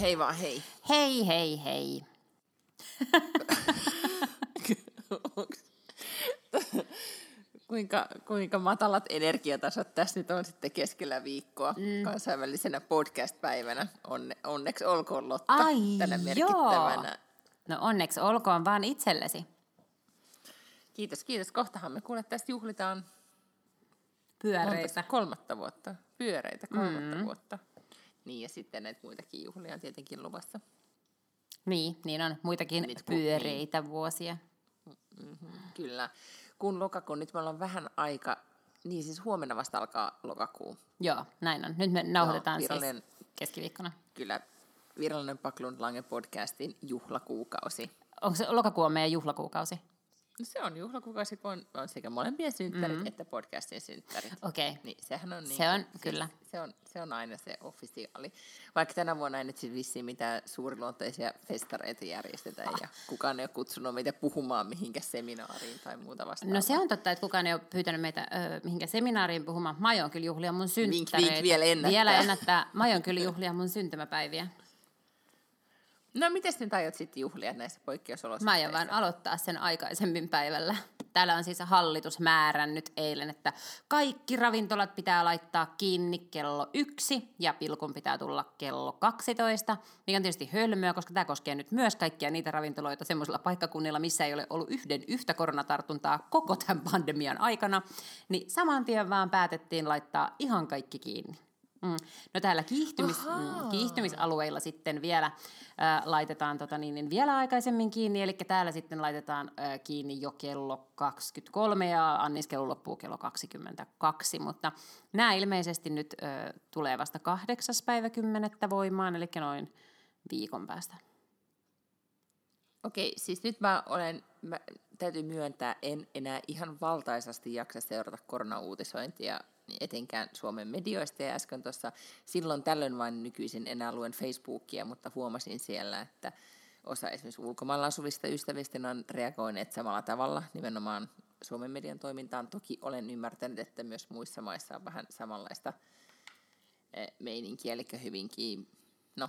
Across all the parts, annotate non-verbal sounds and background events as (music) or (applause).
Hei vaan hei. Hei, hei, hei. (laughs) kuinka, kuinka matalat energiatasot tässä nyt on sitten keskellä viikkoa mm. kansainvälisenä podcast-päivänä. Onne, onneksi olkoon Lotta Ai tänä merkittävänä. joo. No onneksi olkoon vaan itsellesi. Kiitos, kiitos. Kohtahan me kuule tästä juhlitaan Pyöreitä. monta- kolmatta vuotta. Pyöreitä kolmatta mm. vuotta. Niin ja sitten näitä muitakin juhlia on tietenkin luvassa. Niin, niin on muitakin Nyt pyöreitä vuosia. Mm-hmm. Kyllä. Kun lokakuun, nyt me ollaan vähän aika, niin siis huomenna vasta alkaa lokakuu. Joo, näin on. Nyt me nauhoitetaan siis virallinen- keskiviikkona. Kyllä virallinen Paklund Lange podcastin juhlakuukausi. Onko se lokakuu on meidän juhlakuukausi? No se on juhlakuukausi, kun on, on sekä molempien synttärit mm-hmm. että podcastin synttärit. Okei. Okay. Niin, sehän on niin, Se on, kyllä. Se on, se on aina se officiaali. Vaikka tänä vuonna ei nyt siis vissiin mitään suuriluonteisia festareita järjestetä ja kukaan ei ole kutsunut meitä puhumaan mihinkä seminaariin tai muuta vastaavaa. No se on totta, että kukaan ei ole pyytänyt meitä ö, mihinkä seminaariin puhumaan. Mä aion kyllä juhlia mun synttäreitä. vink, vielä ennättää. Vielä ennättää. Mä aion kyllä juhlia mun syntymäpäiviä. No miten nyt aiot sitten juhlia näissä poikkeusoloissa? Mä aion vaan aloittaa sen aikaisemmin päivällä. Täällä on siis hallitus määrännyt eilen, että kaikki ravintolat pitää laittaa kiinni kello yksi ja pilkun pitää tulla kello 12, mikä on tietysti hölmöä, koska tämä koskee nyt myös kaikkia niitä ravintoloita semmoisilla paikkakunnilla, missä ei ole ollut yhden yhtä koronatartuntaa koko tämän pandemian aikana, niin saman tien vaan päätettiin laittaa ihan kaikki kiinni. Mm. No täällä kiihtymis, mm, kiihtymisalueilla sitten vielä äh, laitetaan tota niin, niin vielä aikaisemmin kiinni, eli täällä sitten laitetaan äh, kiinni jo kello 23 ja anniskelu loppuu kello 22, mutta nämä ilmeisesti nyt äh, tulee vasta kahdeksas päivä kymmenettä voimaan, eli noin viikon päästä. Okei, siis nyt mä olen, mä, täytyy myöntää, en enää ihan valtaisasti jaksa seurata koronauutisointia etenkään Suomen medioista ja äsken tuossa silloin tällöin vain nykyisin enää luen Facebookia, mutta huomasin siellä, että osa esimerkiksi ulkomailla asuvista ystävistä on reagoineet samalla tavalla nimenomaan Suomen median toimintaan. Toki olen ymmärtänyt, että myös muissa maissa on vähän samanlaista eh, meininkiä, eli hyvinkin, no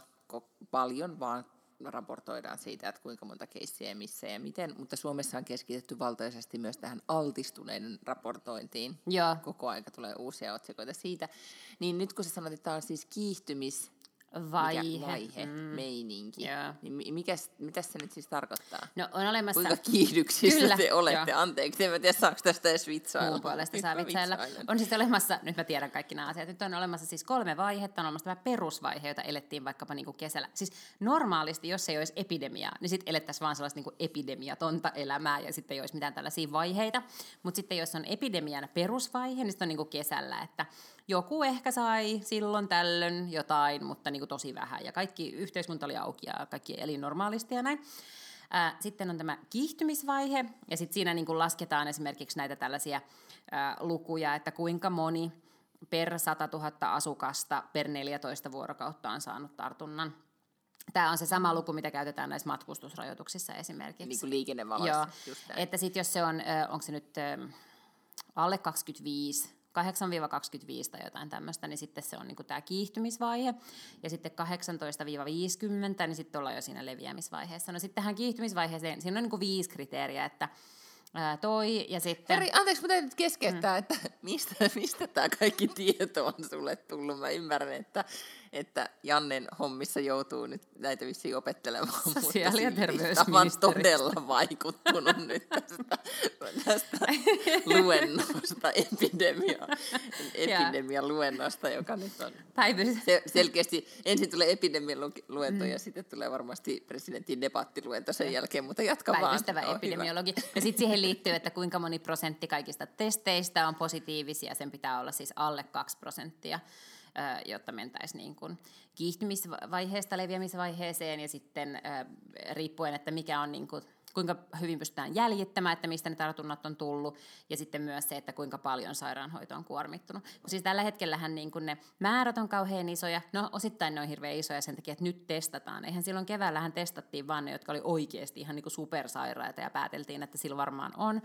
paljon vaan raportoidaan siitä, että kuinka monta keissiä ja missä ja miten, mutta Suomessa on keskitetty valtaisesti myös tähän altistuneiden raportointiin. Joo. Koko aika tulee uusia otsikoita siitä. Niin nyt kun sä sanot, että tämä on siis kiihtymis Vaihe. mikä vaihe, Mm. meininki, Joo. niin mi- mikäs, mitä se nyt siis tarkoittaa? No on olemassa... Kuinka kiihdyksissä Kyllä, te olette? joo. Anteeksi, en mä tiedä saako tästä edes vitsailla. Muun puolesta Nyt saa vitsailla. vitsailen. On siis olemassa, nyt mä tiedän kaikki nämä asiat, nyt on olemassa siis kolme vaihetta, on olemassa tämä perusvaihe, jota elettiin vaikkapa niin kuin kesällä. Siis normaalisti, jos ei olisi epidemiaa, niin sitten elettäisiin vaan sellaista niin kuin epidemiatonta elämää ja sitten ei olisi mitään tällaisia vaiheita. Mutta sitten jos on epidemian perusvaihe, niin sitten on niin kuin kesällä, että joku ehkä sai silloin tällöin jotain, mutta niin kuin tosi vähän. Ja kaikki yhteiskunta oli auki ja kaikki eli normaalisti ja näin. Sitten on tämä kiihtymisvaihe, ja sitten siinä niin kuin lasketaan esimerkiksi näitä tällaisia ää, lukuja, että kuinka moni per 100 000 asukasta per 14 vuorokautta on saanut tartunnan. Tämä on se sama luku, mitä käytetään näissä matkustusrajoituksissa esimerkiksi. Niin kuin liikennevaloissa. Joo, just näin. että sitten jos se on, onko se nyt alle 25, 8-25 tai jotain tämmöistä, niin sitten se on niin tämä kiihtymisvaihe. Ja sitten 18-50, niin sitten ollaan jo siinä leviämisvaiheessa. No sitten tähän kiihtymisvaiheeseen, siinä on niin viisi kriteeriä, että toi ja sitten... Heri, anteeksi, mutta nyt keskeyttää, mm. että mistä, mistä tämä kaikki tieto on sulle tullut? Mä ymmärrän, että, että Jannen hommissa joutuu nyt näitä vissiin opettelemaan. Sosiaali- ja terveysministeriöstä. todella vaikuttunut nyt tästä, tästä (laughs) luennosta, epidemia, epidemian luennosta, joka nyt on Päivys... se, selkeästi ensin tulee epidemian lu- luento mm. ja sitten tulee varmasti presidentin debattiluento sen jälkeen, mutta jatka vaan. päivystävä hyvä. epidemiologi. Ja sitten siihen liittyy, että kuinka moni prosentti kaikista testeistä on positiivisia. Sen pitää olla siis alle 2 prosenttia, jotta mentäisiin niin kiihtymisvaiheesta leviämisvaiheeseen. Ja sitten riippuen, että mikä on niin kuin, kuinka hyvin pystytään jäljittämään, että mistä ne tartunnat on tullut, ja sitten myös se, että kuinka paljon sairaanhoito on kuormittunut. Kun siis tällä hetkellähän niin kuin ne määrät on kauhean isoja, no osittain ne on hirveän isoja sen takia, että nyt testataan. Eihän silloin keväällähän testattiin vaan ne, jotka oli oikeasti ihan niin kuin supersairaita, ja pääteltiin, että sillä varmaan on.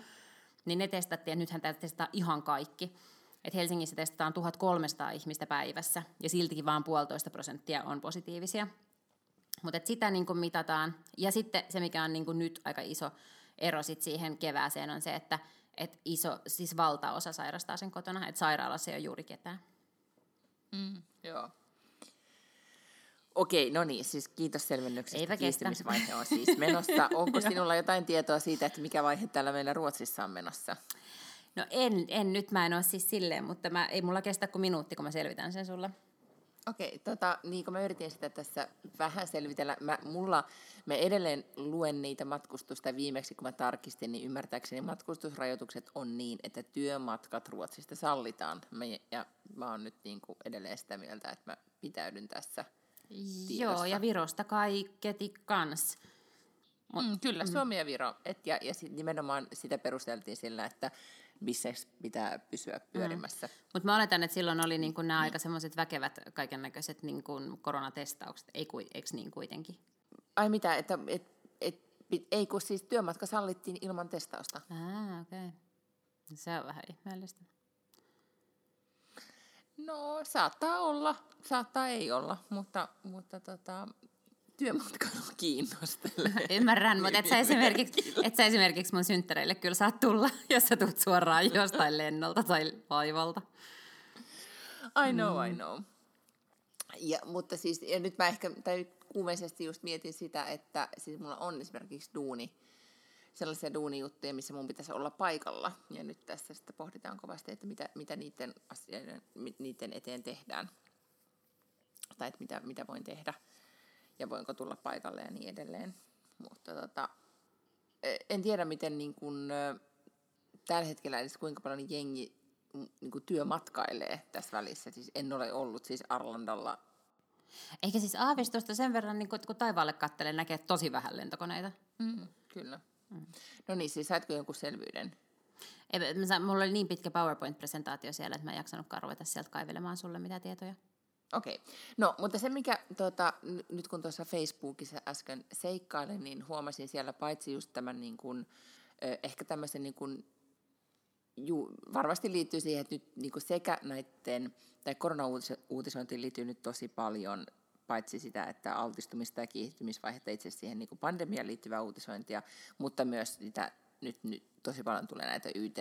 Niin ne testattiin, ja nythän täytyy testata ihan kaikki. Et Helsingissä testataan 1300 ihmistä päivässä, ja siltikin vain puolitoista prosenttia on positiivisia. Mutta sitä niin kuin mitataan. Ja sitten se, mikä on niin kuin nyt aika iso ero sit siihen kevääseen, on se, että et iso, siis valtaosa sairastaa sen kotona, että sairaalassa ei ole juuri ketään. Mm, joo. Okei, no niin, siis kiitos selvennyksestä. Eipä kestä. On siis menossa. Onko sinulla jotain tietoa siitä, että mikä vaihe täällä meillä Ruotsissa on menossa? No en, en nyt, mä en ole siis silleen, mutta mä, ei mulla kestä kuin minuutti, kun mä selvitän sen sulle. Okei, tota, niin kuin mä yritin sitä tässä vähän selvitellä, mä, mulla, mä edelleen luen niitä matkustusta viimeksi, kun mä tarkistin, niin ymmärtääkseni matkustusrajoitukset on niin, että työmatkat Ruotsista sallitaan. Mä, ja mä oon nyt niin kuin edelleen sitä mieltä, että mä pitäydyn tässä tiedossa. Joo, ja Virosta kaiketi kans. Mut, mm, kyllä, Suomi ja Viro. Et, ja ja sit nimenomaan sitä perusteltiin sillä, että bisnes pitää pysyä pyörimässä. Mm. Mutta mä oletan, että silloin oli niinku nämä aika semmoiset väkevät kaiken näköiset niinku koronatestaukset, ei, eikö niin kuitenkin? Ai mitä, että et, et, et, ei kun siis työmatka sallittiin ilman testausta. Ah, okei. Okay. Se on vähän ihmeellistä. No saattaa olla, saattaa ei olla, mutta, mutta tota, työmatkailu (laughs) kiinnostelee. Ymmärrän, mutta et sä, esimerkiksi, et sä esimerkiksi mun synttäreille kyllä saat tulla, (laughs) jos sä tulet suoraan jostain lennolta tai vaivalta. I know, mm. I know. Ja, mutta siis, ja nyt mä ehkä, tai kuumeisesti just mietin sitä, että siis mulla on esimerkiksi duuni, sellaisia duunijuttuja, missä mun pitäisi olla paikalla. Ja nyt tässä sitten pohditaan kovasti, että mitä, mitä niiden, asioiden, niiden eteen tehdään. Tai että mitä, mitä voin tehdä ja voinko tulla paikalle ja niin edelleen. Mutta tota, e, en tiedä, miten niin kun, tällä hetkellä edes kuinka paljon jengi niin kuin työmatkailee tässä välissä. Siis en ole ollut siis Arlandalla. Eikä siis aavistusta sen verran, niin kun, kun taivaalle kattelee, näkee tosi vähän lentokoneita. Mm, kyllä. Mm. No niin, siis saitko jonkun selvyyden? Ei, mä, mulla oli niin pitkä PowerPoint-presentaatio siellä, että mä en jaksanutkaan ruveta sieltä kaivelemaan sulle mitä tietoja. Okei. Okay. No, mutta se mikä, tota, nyt kun tuossa Facebookissa äsken seikkailin, niin huomasin siellä paitsi just tämän niin kuin, ehkä tämmöisen niin kuin, ju, varmasti liittyy siihen, että nyt niin kuin sekä näiden, tai koronauutisointiin liittyy nyt tosi paljon paitsi sitä, että altistumista ja kiihtymisvaihetta itse siihen niin kuin pandemiaan liittyvää uutisointia, mutta myös sitä, nyt, nyt tosi paljon tulee näitä YT,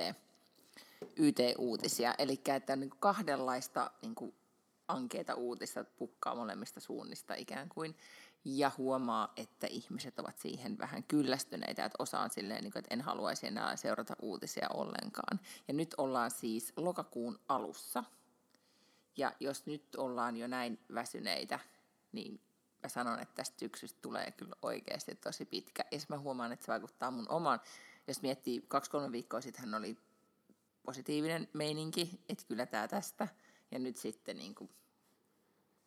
YT-uutisia, eli että niin kuin kahdenlaista niin kuin ankeita uutista pukkaa molemmista suunnista ikään kuin, ja huomaa, että ihmiset ovat siihen vähän kyllästyneitä, että osa on silleen, niin että en haluaisi enää seurata uutisia ollenkaan. Ja nyt ollaan siis lokakuun alussa, ja jos nyt ollaan jo näin väsyneitä, niin mä sanon, että tästä syksystä tulee kyllä oikeasti tosi pitkä. Ja mä huomaan, että se vaikuttaa mun omaan. Jos miettii, kaksi-kolme viikkoa sitten oli positiivinen meininki, että kyllä tämä tästä – ja nyt sitten niin kuin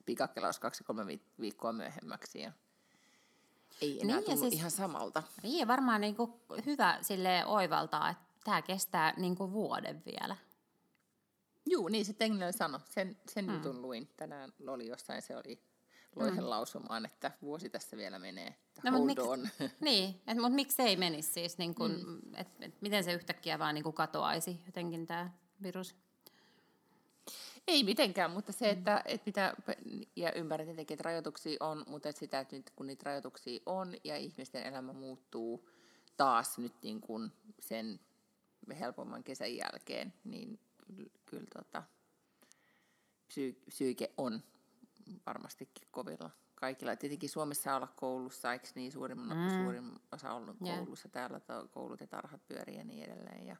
pikakkelaus kaksi-kolme viikkoa myöhemmäksi ja ei enää niin, siis, ihan samalta. Niin, varmaan niin kuin hyvä sille oivaltaa, että tämä kestää niin kuin vuoden vielä. Joo, niin se Tengnell sanoi. Sen, sen mm. jutun luin. Tänään oli jossain, se oli loihen mm. lausumaan, että vuosi tässä vielä menee. No, hold miksi, on. (laughs) Niin, et, mutta miksi ei menisi siis, niin kun, mm. et, et, miten se yhtäkkiä vaan niin kuin katoaisi jotenkin tämä virus? Ei mitenkään, mutta se, että, että mitä, ja ymmärrän tietenkin, että rajoituksia on, mutta että sitä, että nyt kun niitä rajoituksia on ja ihmisten elämä muuttuu taas nyt niin kuin sen helpomman kesän jälkeen, niin kyllä, kyllä tota, psyy, psyyke on varmastikin kovilla kaikilla. Tietenkin Suomessa olla koulussa, eikö niin suurin, mm. suurin osa ollut yeah. koulussa, täällä koulut ja tarhat pyörii ja niin edelleen. Ja,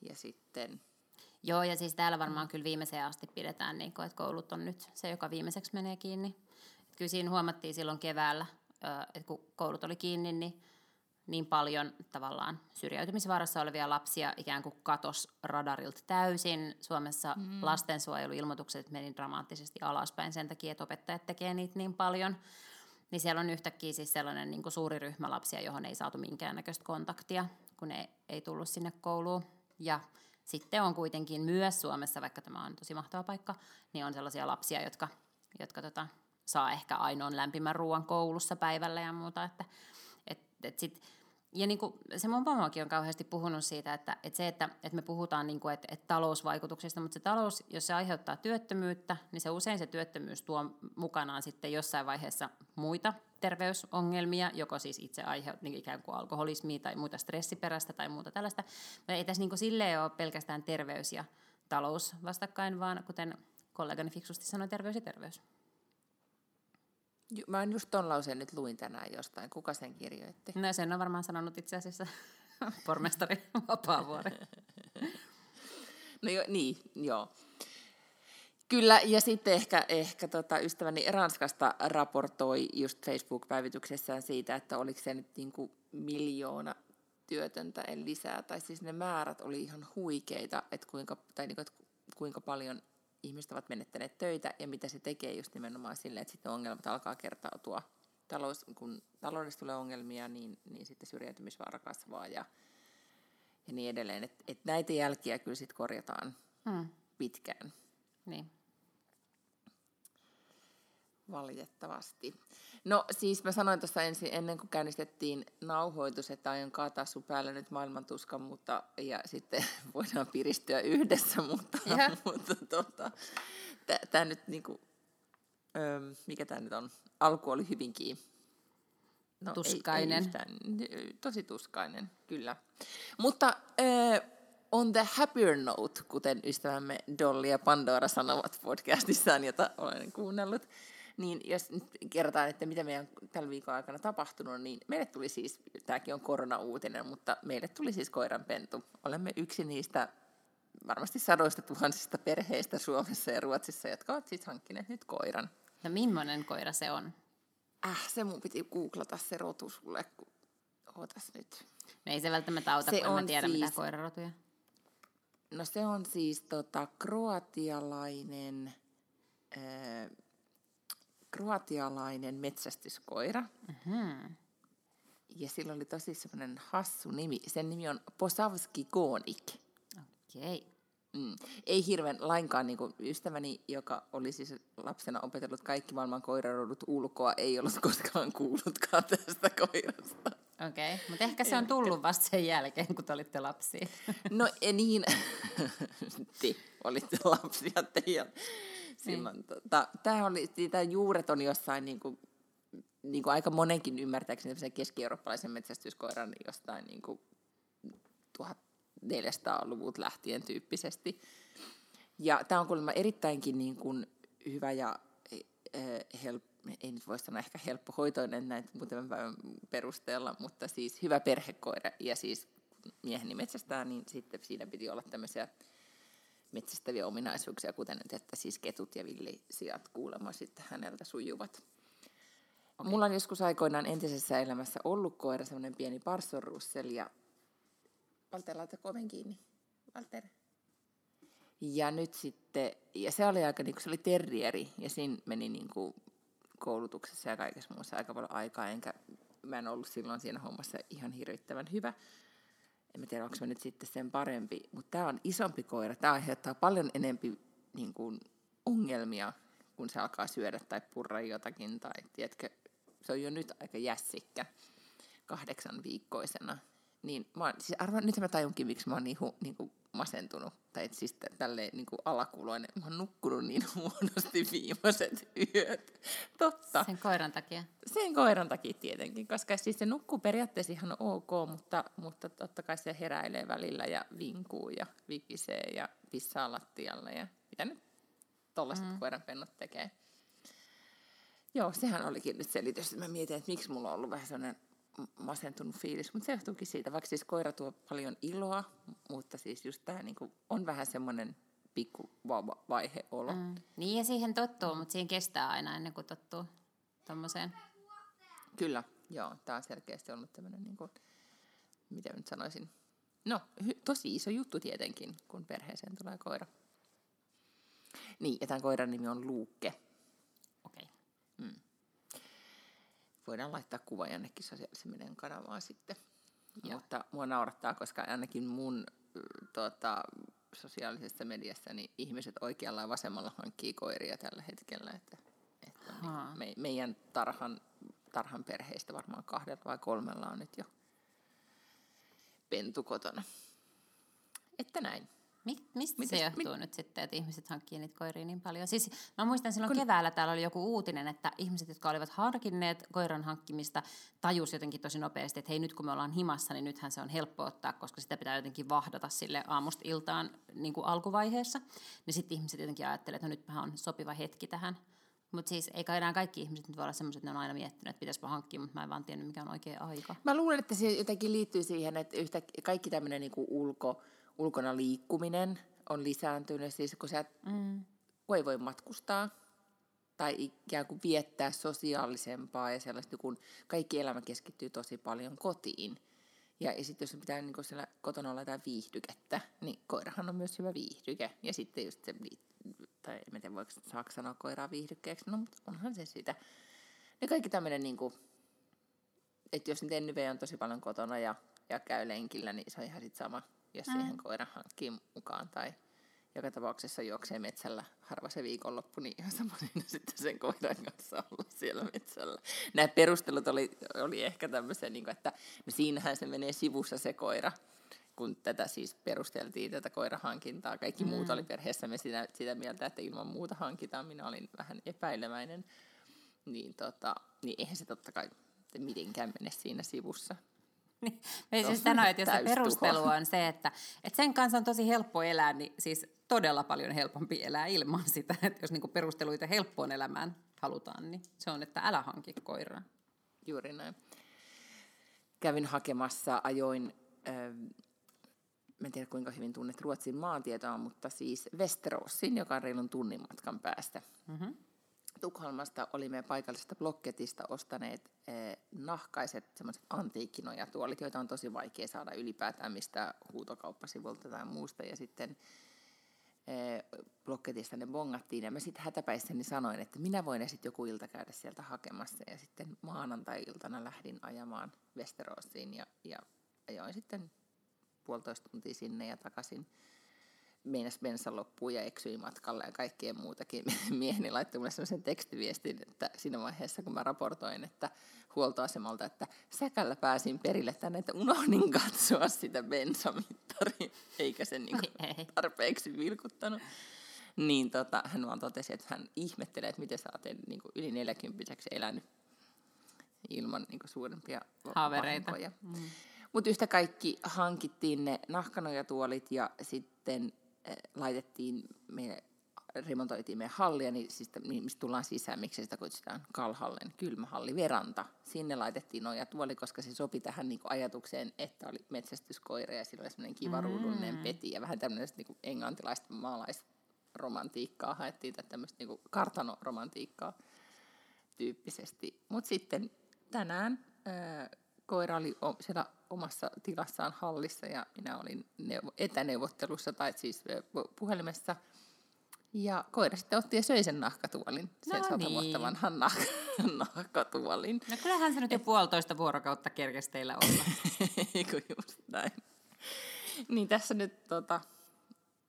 ja sitten Joo, ja siis täällä varmaan kyllä viimeiseen asti pidetään, niin kuin, että koulut on nyt se, joka viimeiseksi menee kiinni. Et kyllä siinä huomattiin silloin keväällä, että kun koulut oli kiinni, niin niin paljon tavallaan syrjäytymisvaarassa olevia lapsia ikään kuin katos radarilta täysin. Suomessa mm. lastensuojeluilmoitukset meni dramaattisesti alaspäin sen takia, että opettajat tekee niitä niin paljon. Niin siellä on yhtäkkiä siis sellainen niin kuin suuri ryhmä lapsia, johon ei saatu minkäännäköistä kontaktia, kun ne ei tullut sinne kouluun. Ja sitten on kuitenkin myös Suomessa, vaikka tämä on tosi mahtava paikka, niin on sellaisia lapsia, jotka, jotka tota, saa ehkä ainoan lämpimän ruoan koulussa päivällä ja muuta. Että, et, et sit, ja niin kuin, se mun pomokin on kauheasti puhunut siitä, että, että se, että, että me puhutaan niin kuin, että, että talousvaikutuksista, mutta se talous, jos se aiheuttaa työttömyyttä, niin se usein se työttömyys tuo mukanaan sitten jossain vaiheessa muita terveysongelmia, joko siis itse aiheut, niin ikään kuin alkoholismia tai muuta stressiperäistä tai muuta tällaista. Mutta ei tässä niin kuin silleen ole pelkästään terveys ja talous vastakkain, vaan kuten kollegani fiksusti sanoi, terveys ja terveys. Mä en just ton lauseen nyt luin tänään jostain. Kuka sen kirjoitti? No sen on varmaan sanonut itse asiassa (laughs) pormestari Vapaavuori. (laughs) no jo, niin, joo. Kyllä, ja sitten ehkä, ehkä tota, ystäväni Ranskasta raportoi just Facebook-päivityksessään siitä, että oliko se nyt niin kuin miljoona työtöntä en lisää, tai siis ne määrät oli ihan huikeita, että kuinka, tai niin kuin, että kuinka paljon ihmiset ovat menettäneet töitä ja mitä se tekee just nimenomaan silleen, että sitten ongelmat alkaa kertautua. Talous, kun taloudessa tulee ongelmia, niin, niin sitten syrjäytymisvaara kasvaa ja, ja niin edelleen. Että et näitä jälkiä kyllä sitten korjataan hmm. pitkään. Niin. Valitettavasti. No siis mä sanoin tuossa ensin, ennen kuin käynnistettiin nauhoitus, että aion kaataa sun päälle nyt maailmantuskan, mutta ja sitten (laughs) voidaan piristyä yhdessä, mutta, (laughs) mutta tota, tämä nyt niinku, öö, mikä tämä nyt on, alku oli hyvinkin no, tuskainen. Ei, ei yhtään, tosi tuskainen, kyllä. Mutta öö, on the happier note, kuten ystävämme Dolly ja Pandora sanovat podcastissaan, jota olen kuunnellut, niin jos nyt kerrotaan, että mitä meidän tällä viikon aikana tapahtunut, niin meille tuli siis, tämäkin on korona-uutinen, mutta meille tuli siis koiranpentu. Olemme yksi niistä varmasti sadoista tuhansista perheistä Suomessa ja Ruotsissa, jotka ovat siis hankkineet nyt koiran. No millainen koira se on? Äh, se mun piti googlata se rotu sulle, kun ootas nyt. No ei se välttämättä auta, se kun en tiedä siis... mitä koirarotuja. No se on siis tota, kroatialainen... Äh, kroatialainen metsästyskoira. Mm-hmm. Ja sillä oli tosi semmoinen hassu nimi. Sen nimi on Posavski Konik. Okei. Okay. Mm. Ei hirveän lainkaan niin kuin ystäväni, joka oli siis lapsena opetellut kaikki maailman koirarodut ulkoa, ei ollut koskaan kuullutkaan tästä koirasta. Okei, okay. mutta ehkä se on tullut vasta sen jälkeen, kun te olitte lapsia. No niin, (laughs) te olitte lapsia teidän Niin. Tota, tämä oli, tämä juuret on jossain niin kuin, niin kuin aika monenkin ymmärtääkseni keski-eurooppalaisen metsästyskoiran jostain niin kuin 1400-luvut lähtien tyyppisesti. Ja tämä on kuulemma erittäinkin niin kuin hyvä ja äh, help, ei nyt voi sanoa ehkä helppohoitoinen näin muutaman päivän perusteella, mutta siis hyvä perhekoira ja siis mieheni metsästää, niin sitten siinä piti olla tämmöisiä metsästäviä ominaisuuksia, kuten nyt, että siis ketut ja villisijat kuulemma sitten häneltä sujuvat. Okay. Mulla on joskus aikoinaan entisessä elämässä ollut koira, semmoinen pieni parsorrussel, ja Walter, laita koven kiinni. Walter. Ja nyt sitten, ja se oli aika, niin kuin se oli terrieri, ja siinä meni niin kuin koulutuksessa ja kaikessa muussa aika paljon aikaa, enkä mä en ollut silloin siinä hommassa ihan hirvittävän hyvä en tiedä, onko se nyt sitten sen parempi, mutta tämä on isompi koira. Tämä aiheuttaa paljon enempi niin kuin, ongelmia, kun se alkaa syödä tai purra jotakin. Tai, tiedätkö, se on jo nyt aika jässikkä kahdeksan viikkoisena. Niin mä oon, siis arvan, nyt mä tajunkin, miksi mä oon niin, hu, niin kuin masentunut. Tai et siis tälleen niin kuin alakuloinen. Mä oon nukkunut niin huonosti viimeiset yöt. Totta. Sen koiran takia? Sen koiran takia tietenkin, koska siis se nukkuu periaatteessa ihan ok, mutta, mutta totta kai se heräilee välillä ja vinkuu ja vikisee ja pissaa lattialle ja mitä nyt tollaiset mm. koiranpennot tekee. Joo, sehän olikin nyt selitys. Mä mietin, että miksi mulla on ollut vähän sellainen masentunut fiilis, mutta se johtuukin siitä, vaikka siis koira tuo paljon iloa, mutta siis just tämä niin on vähän semmoinen pikku vaihe olo. Mm. Niin ja siihen tottuu, mutta siihen kestää aina ennen kuin tottuu tommoseen. Kyllä, joo. Tämä on selkeästi ollut tämmöinen, niin kuin, mitä nyt sanoisin, no hy- tosi iso juttu tietenkin, kun perheeseen tulee koira. Niin, ja tämän koiran nimi on Luukke. Okei. Okay. Mm voidaan laittaa kuva jonnekin sosiaalisen median kanavaan sitten. Joo. Mutta mua naurattaa, koska ainakin mun tuota, sosiaalisessa mediassa niin ihmiset oikealla ja vasemmalla hankkii koiria tällä hetkellä. Että, että me, meidän tarhan, tarhan perheistä varmaan kahdella vai kolmella on nyt jo pentu kotona. Että näin. Mi- mistä Mites- se johtuu nyt sitten, että ihmiset hankkii niitä koiria niin paljon? Siis mä muistan silloin Kun... keväällä täällä oli joku uutinen, että ihmiset, jotka olivat harkinneet koiran hankkimista, tajus jotenkin tosi nopeasti, että hei nyt kun me ollaan himassa, niin nythän se on helppo ottaa, koska sitä pitää jotenkin vahdata sille aamusta iltaan niin kuin alkuvaiheessa. Niin sitten ihmiset jotenkin ajattelevat, että no nytpähän on sopiva hetki tähän. Mutta siis ei kai enää kaikki ihmiset nyt voi olla semmoiset, että ne on aina miettinyt, että pitäisikö hankkia, mutta mä en vaan tiennyt, mikä on oikea aika. Mä luulen, että se jotenkin liittyy siihen, että yhtä, kaikki tämmöinen niin ulko, ulkona liikkuminen on lisääntynyt. Siis kun sä mm. kun ei voi matkustaa tai ikään kuin viettää sosiaalisempaa ja sellaista, kun kaikki elämä keskittyy tosi paljon kotiin. Ja, ja sitten jos pitää niin siellä kotona olla jotain viihdykettä, niin koirahan on myös hyvä viihdyke. Ja sitten just se, tai en tiedä voiko saako sanoa koiraa viihdykkeeksi, no mutta onhan se sitä. Ja kaikki tämmöinen, niin kuin, että jos nyt Ennyve on tosi paljon kotona ja, ja käy lenkillä, niin se on ihan sitten sama, jos mm. siihen koira hankkii mukaan. Tai joka tapauksessa juoksee metsällä harva se viikonloppu, niin ihan samoin (laughs) sitten sen koiran kanssa olla siellä metsällä. Nämä perustelut oli, oli ehkä tämmöisiä, niin kuin, että no siinähän se menee sivussa se koira, kun tätä siis perusteltiin, tätä koirahankintaa. Kaikki mm. muut oli perheessämme sitä, sitä mieltä, että ilman muuta hankitaan. Minä olin vähän epäilemäinen. Niin, tota, niin eihän se totta kai mitenkään mene siinä sivussa. (laughs) Niin, me siis sanoin, että jos se perustelu on se, että, että sen kanssa on tosi helppo elää, niin siis todella paljon helpompi elää ilman (laughs) sitä, että jos niinku perusteluita helppoon elämään halutaan, niin se on, että älä hanki koiraa. Juuri näin. Kävin hakemassa, ajoin, äh, en tiedä kuinka hyvin tunnet Ruotsin maantietoa, mutta siis Westeroosin, joka on reilun tunnin matkan päästä. Mm-hmm. Tukholmasta olimme paikallisesta blokketista ostaneet eh, nahkaiset semmoiset antiikkinojatuolit, joita on tosi vaikea saada ylipäätään mistä huutokauppasivulta tai muusta. Ja sitten eh, blokketista ne bongattiin ja mä sitten hätäpäissäni sanoin, että minä voin sitten joku ilta käydä sieltä hakemassa. Ja sitten maanantai-iltana lähdin ajamaan Westerosiin ja, ja ajoin sitten puolitoista tuntia sinne ja takaisin meinas bensa loppuu ja eksyi matkalle ja kaikkien muutakin. (laughs) Mieheni laittoi mulle sellaisen tekstiviestin, että siinä vaiheessa kun mä raportoin, että huoltoasemalta, että säkällä pääsin perille tänne, että unohdin katsoa sitä bensamittaria, eikä se (laughs) niin tarpeeksi vilkuttanut. Niin tota, hän vaan totesi, että hän ihmettelee, että miten sä oot niin yli 40 elänyt ilman niin suurempia haavereita. Mm. Mutta yhtä kaikki hankittiin ne nahkanojatuolit ja sitten laitettiin, me remontoitiin meidän hallia, niin, siis, mistä tullaan sisään, miksi sitä kutsutaan kalhallen, kylmähalli, veranta. Sinne laitettiin nojatuoli, koska se sopi tähän niin kuin ajatukseen, että oli metsästyskoira ja sillä oli semmoinen kiva mm. peti ja vähän tämmöistä niin englantilaista maalaisromantiikkaa haettiin, tai tämmöistä niin kuin kartanoromantiikkaa tyyppisesti. Mutta sitten tänään äh, koira oli siellä omassa tilassaan hallissa ja minä olin etäneuvottelussa tai siis puhelimessa. Ja koira sitten otti ja söi sen nahkatuolin, sen no sata niin. vuotta vanhan nah- (laughs) nahkatuolin. No kyllähän se nyt jo puolitoista vuorokautta kerkesi teillä olla. (laughs) Eikö just näin. Niin tässä nyt tota,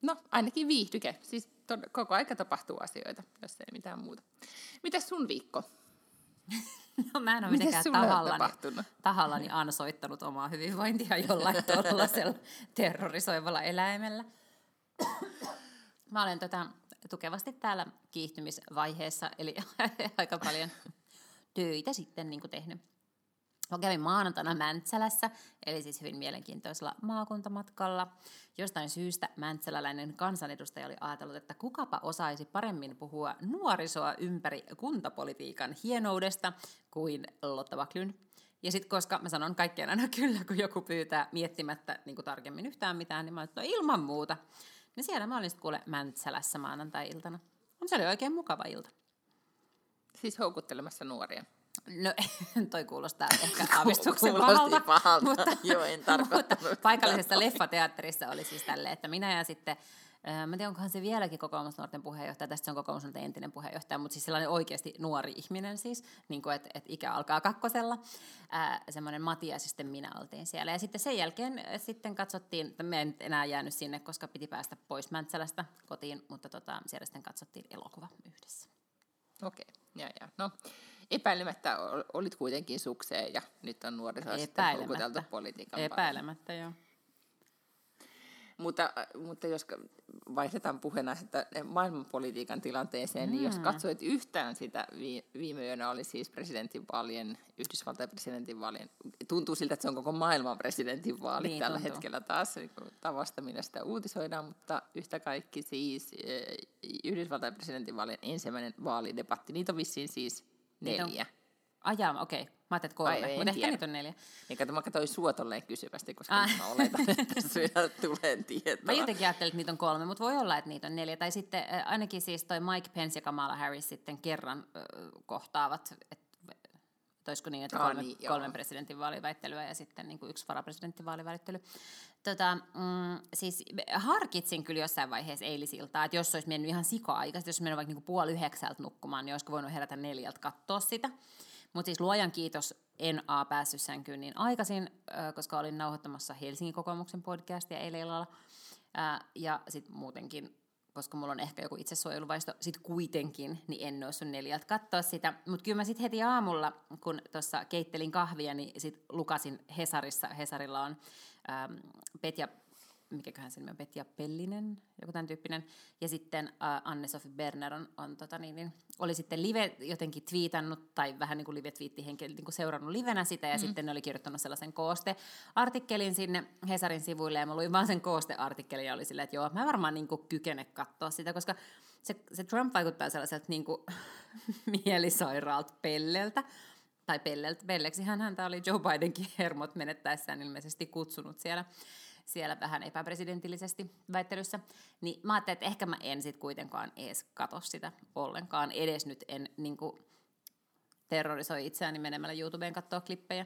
no ainakin viihdyke. Siis tod- koko aika tapahtuu asioita, jos ei mitään muuta. Mitäs sun viikko? (laughs) No mä en ole mitenkään tahallani, tahallani ansoittanut omaa hyvinvointia jollain (laughs) tuollaisella terrorisoivalla eläimellä. Mä olen tota, tukevasti täällä kiihtymisvaiheessa, eli (laughs) aika paljon töitä sitten niin tehnyt. Mä kävin maanantaina Mäntsälässä, eli siis hyvin mielenkiintoisella maakuntamatkalla. Jostain syystä mäntsäläläinen kansanedustaja oli ajatellut, että kukapa osaisi paremmin puhua nuorisoa ympäri kuntapolitiikan hienoudesta kuin Lotta Baklyn. Ja sitten koska mä sanon kaikkien aina (laughs) kyllä, kun joku pyytää miettimättä niin tarkemmin yhtään mitään, niin mä olen no ilman muuta. Niin siellä mä olin kuule Mäntsälässä maanantai-iltana. Se oli oikein mukava ilta. Siis houkuttelemassa nuoria. No (laughs) toi kuulostaa ehkä aavistuksen pahalta, pahalta. Mutta, Joo, en mutta (laughs) paikallisessa leffateatterissa oli siis tälleen, että minä ja sitten Mä en tiedä, onkohan se vieläkin kokoomusnuorten puheenjohtaja, tästä se on kokoomusnuorten entinen puheenjohtaja, mutta siis sellainen oikeasti nuori ihminen siis, niin kuin, että, että ikä alkaa kakkosella. Ää, semmoinen Matias ja sitten minä oltiin siellä. Ja sitten sen jälkeen sitten katsottiin, että me en enää jäänyt sinne, koska piti päästä pois Mäntsälästä kotiin, mutta tota, siellä sitten katsottiin elokuva yhdessä. Okei, okay. ja, ja. No, epäilemättä olit kuitenkin sukseen ja nyt on nuoriso sitten houkuteltu politiikan Epäilemättä, joo. Mutta, mutta jos vaihdetaan puheena että maailmanpolitiikan tilanteeseen, mm. niin jos mm. katsoit yhtään sitä, viime yönä oli siis presidentinvaalien, Yhdysvaltain presidentinvaalien, tuntuu siltä, että se on koko maailman presidentinvaali niin, tällä tuntuu. hetkellä taas niin tavasta, millä sitä uutisoidaan, mutta yhtä kaikki siis eh, Yhdysvaltain presidentinvaalien ensimmäinen vaalidebatti, niitä on vissiin siis neljä. Niitä on Ajaa, okei. Okay. Mä ajattelin kolme, Ai, mutta ehkä niitä on neljä. Niin kato, mä katsoin sua tolleen kysyvästi, koska ah. mä oletan, että (laughs) sinä tulee tietoa. Mä jotenkin ajattelin, että niitä on kolme, mutta voi olla, että niitä on neljä. Tai sitten ainakin siis toi Mike Pence ja Kamala Harris sitten kerran äh, kohtaavat, että olisiko niin, että kolme, niin, kolmen presidentin vaaliväittelyä ja sitten niin kuin yksi varapresidentin vaaliväittely. Tota, mm, siis harkitsin kyllä jossain vaiheessa eilisiltaa, että jos olisi mennyt ihan sika-aikaisesti, jos olisi mennyt vaikka niin kuin puoli yhdeksältä nukkumaan, niin olisiko voinut herätä neljältä katsoa sitä. Mutta siis luojan kiitos, en A päässyt sänkyyn niin aikaisin, koska olin nauhoittamassa Helsingin kokoomuksen podcastia eilen illalla. Ja sitten muutenkin, koska mulla on ehkä joku itsesuojeluvaisto, sitten kuitenkin, niin en noussut neljältä katsoa sitä. Mutta kyllä mä sitten heti aamulla, kun tuossa keittelin kahvia, niin sitten lukasin Hesarissa. Hesarilla on ähm, Petja mikäköhän sen on, Petja Pellinen, joku tämän tyyppinen. Ja sitten uh, Anne-Sofi Berner on, on tota niin, niin, oli sitten live jotenkin twiitannut, tai vähän niin kuin live-twiittihenkilö niin kuin seurannut livenä sitä, ja mm. sitten ne oli kirjoittanut sellaisen kooste-artikkelin sinne Hesarin sivuille, ja mä luin vaan sen kooste-artikkelin, ja oli silleen, että joo, mä varmaan niin kuin kykene katsoa sitä, koska se, se Trump vaikuttaa sellaiselta niin kuin (laughs) mielisairaalta pelleltä, tai pelleltä, pelleksi hän häntä oli Joe Bidenkin hermot menettäessään ilmeisesti kutsunut siellä siellä vähän epäpresidentillisesti väittelyssä, niin mä ajattelin, että ehkä mä en sit kuitenkaan edes katso sitä ollenkaan, edes nyt en niin kuin, terrorisoi itseäni menemällä YouTubeen katsoa klippejä.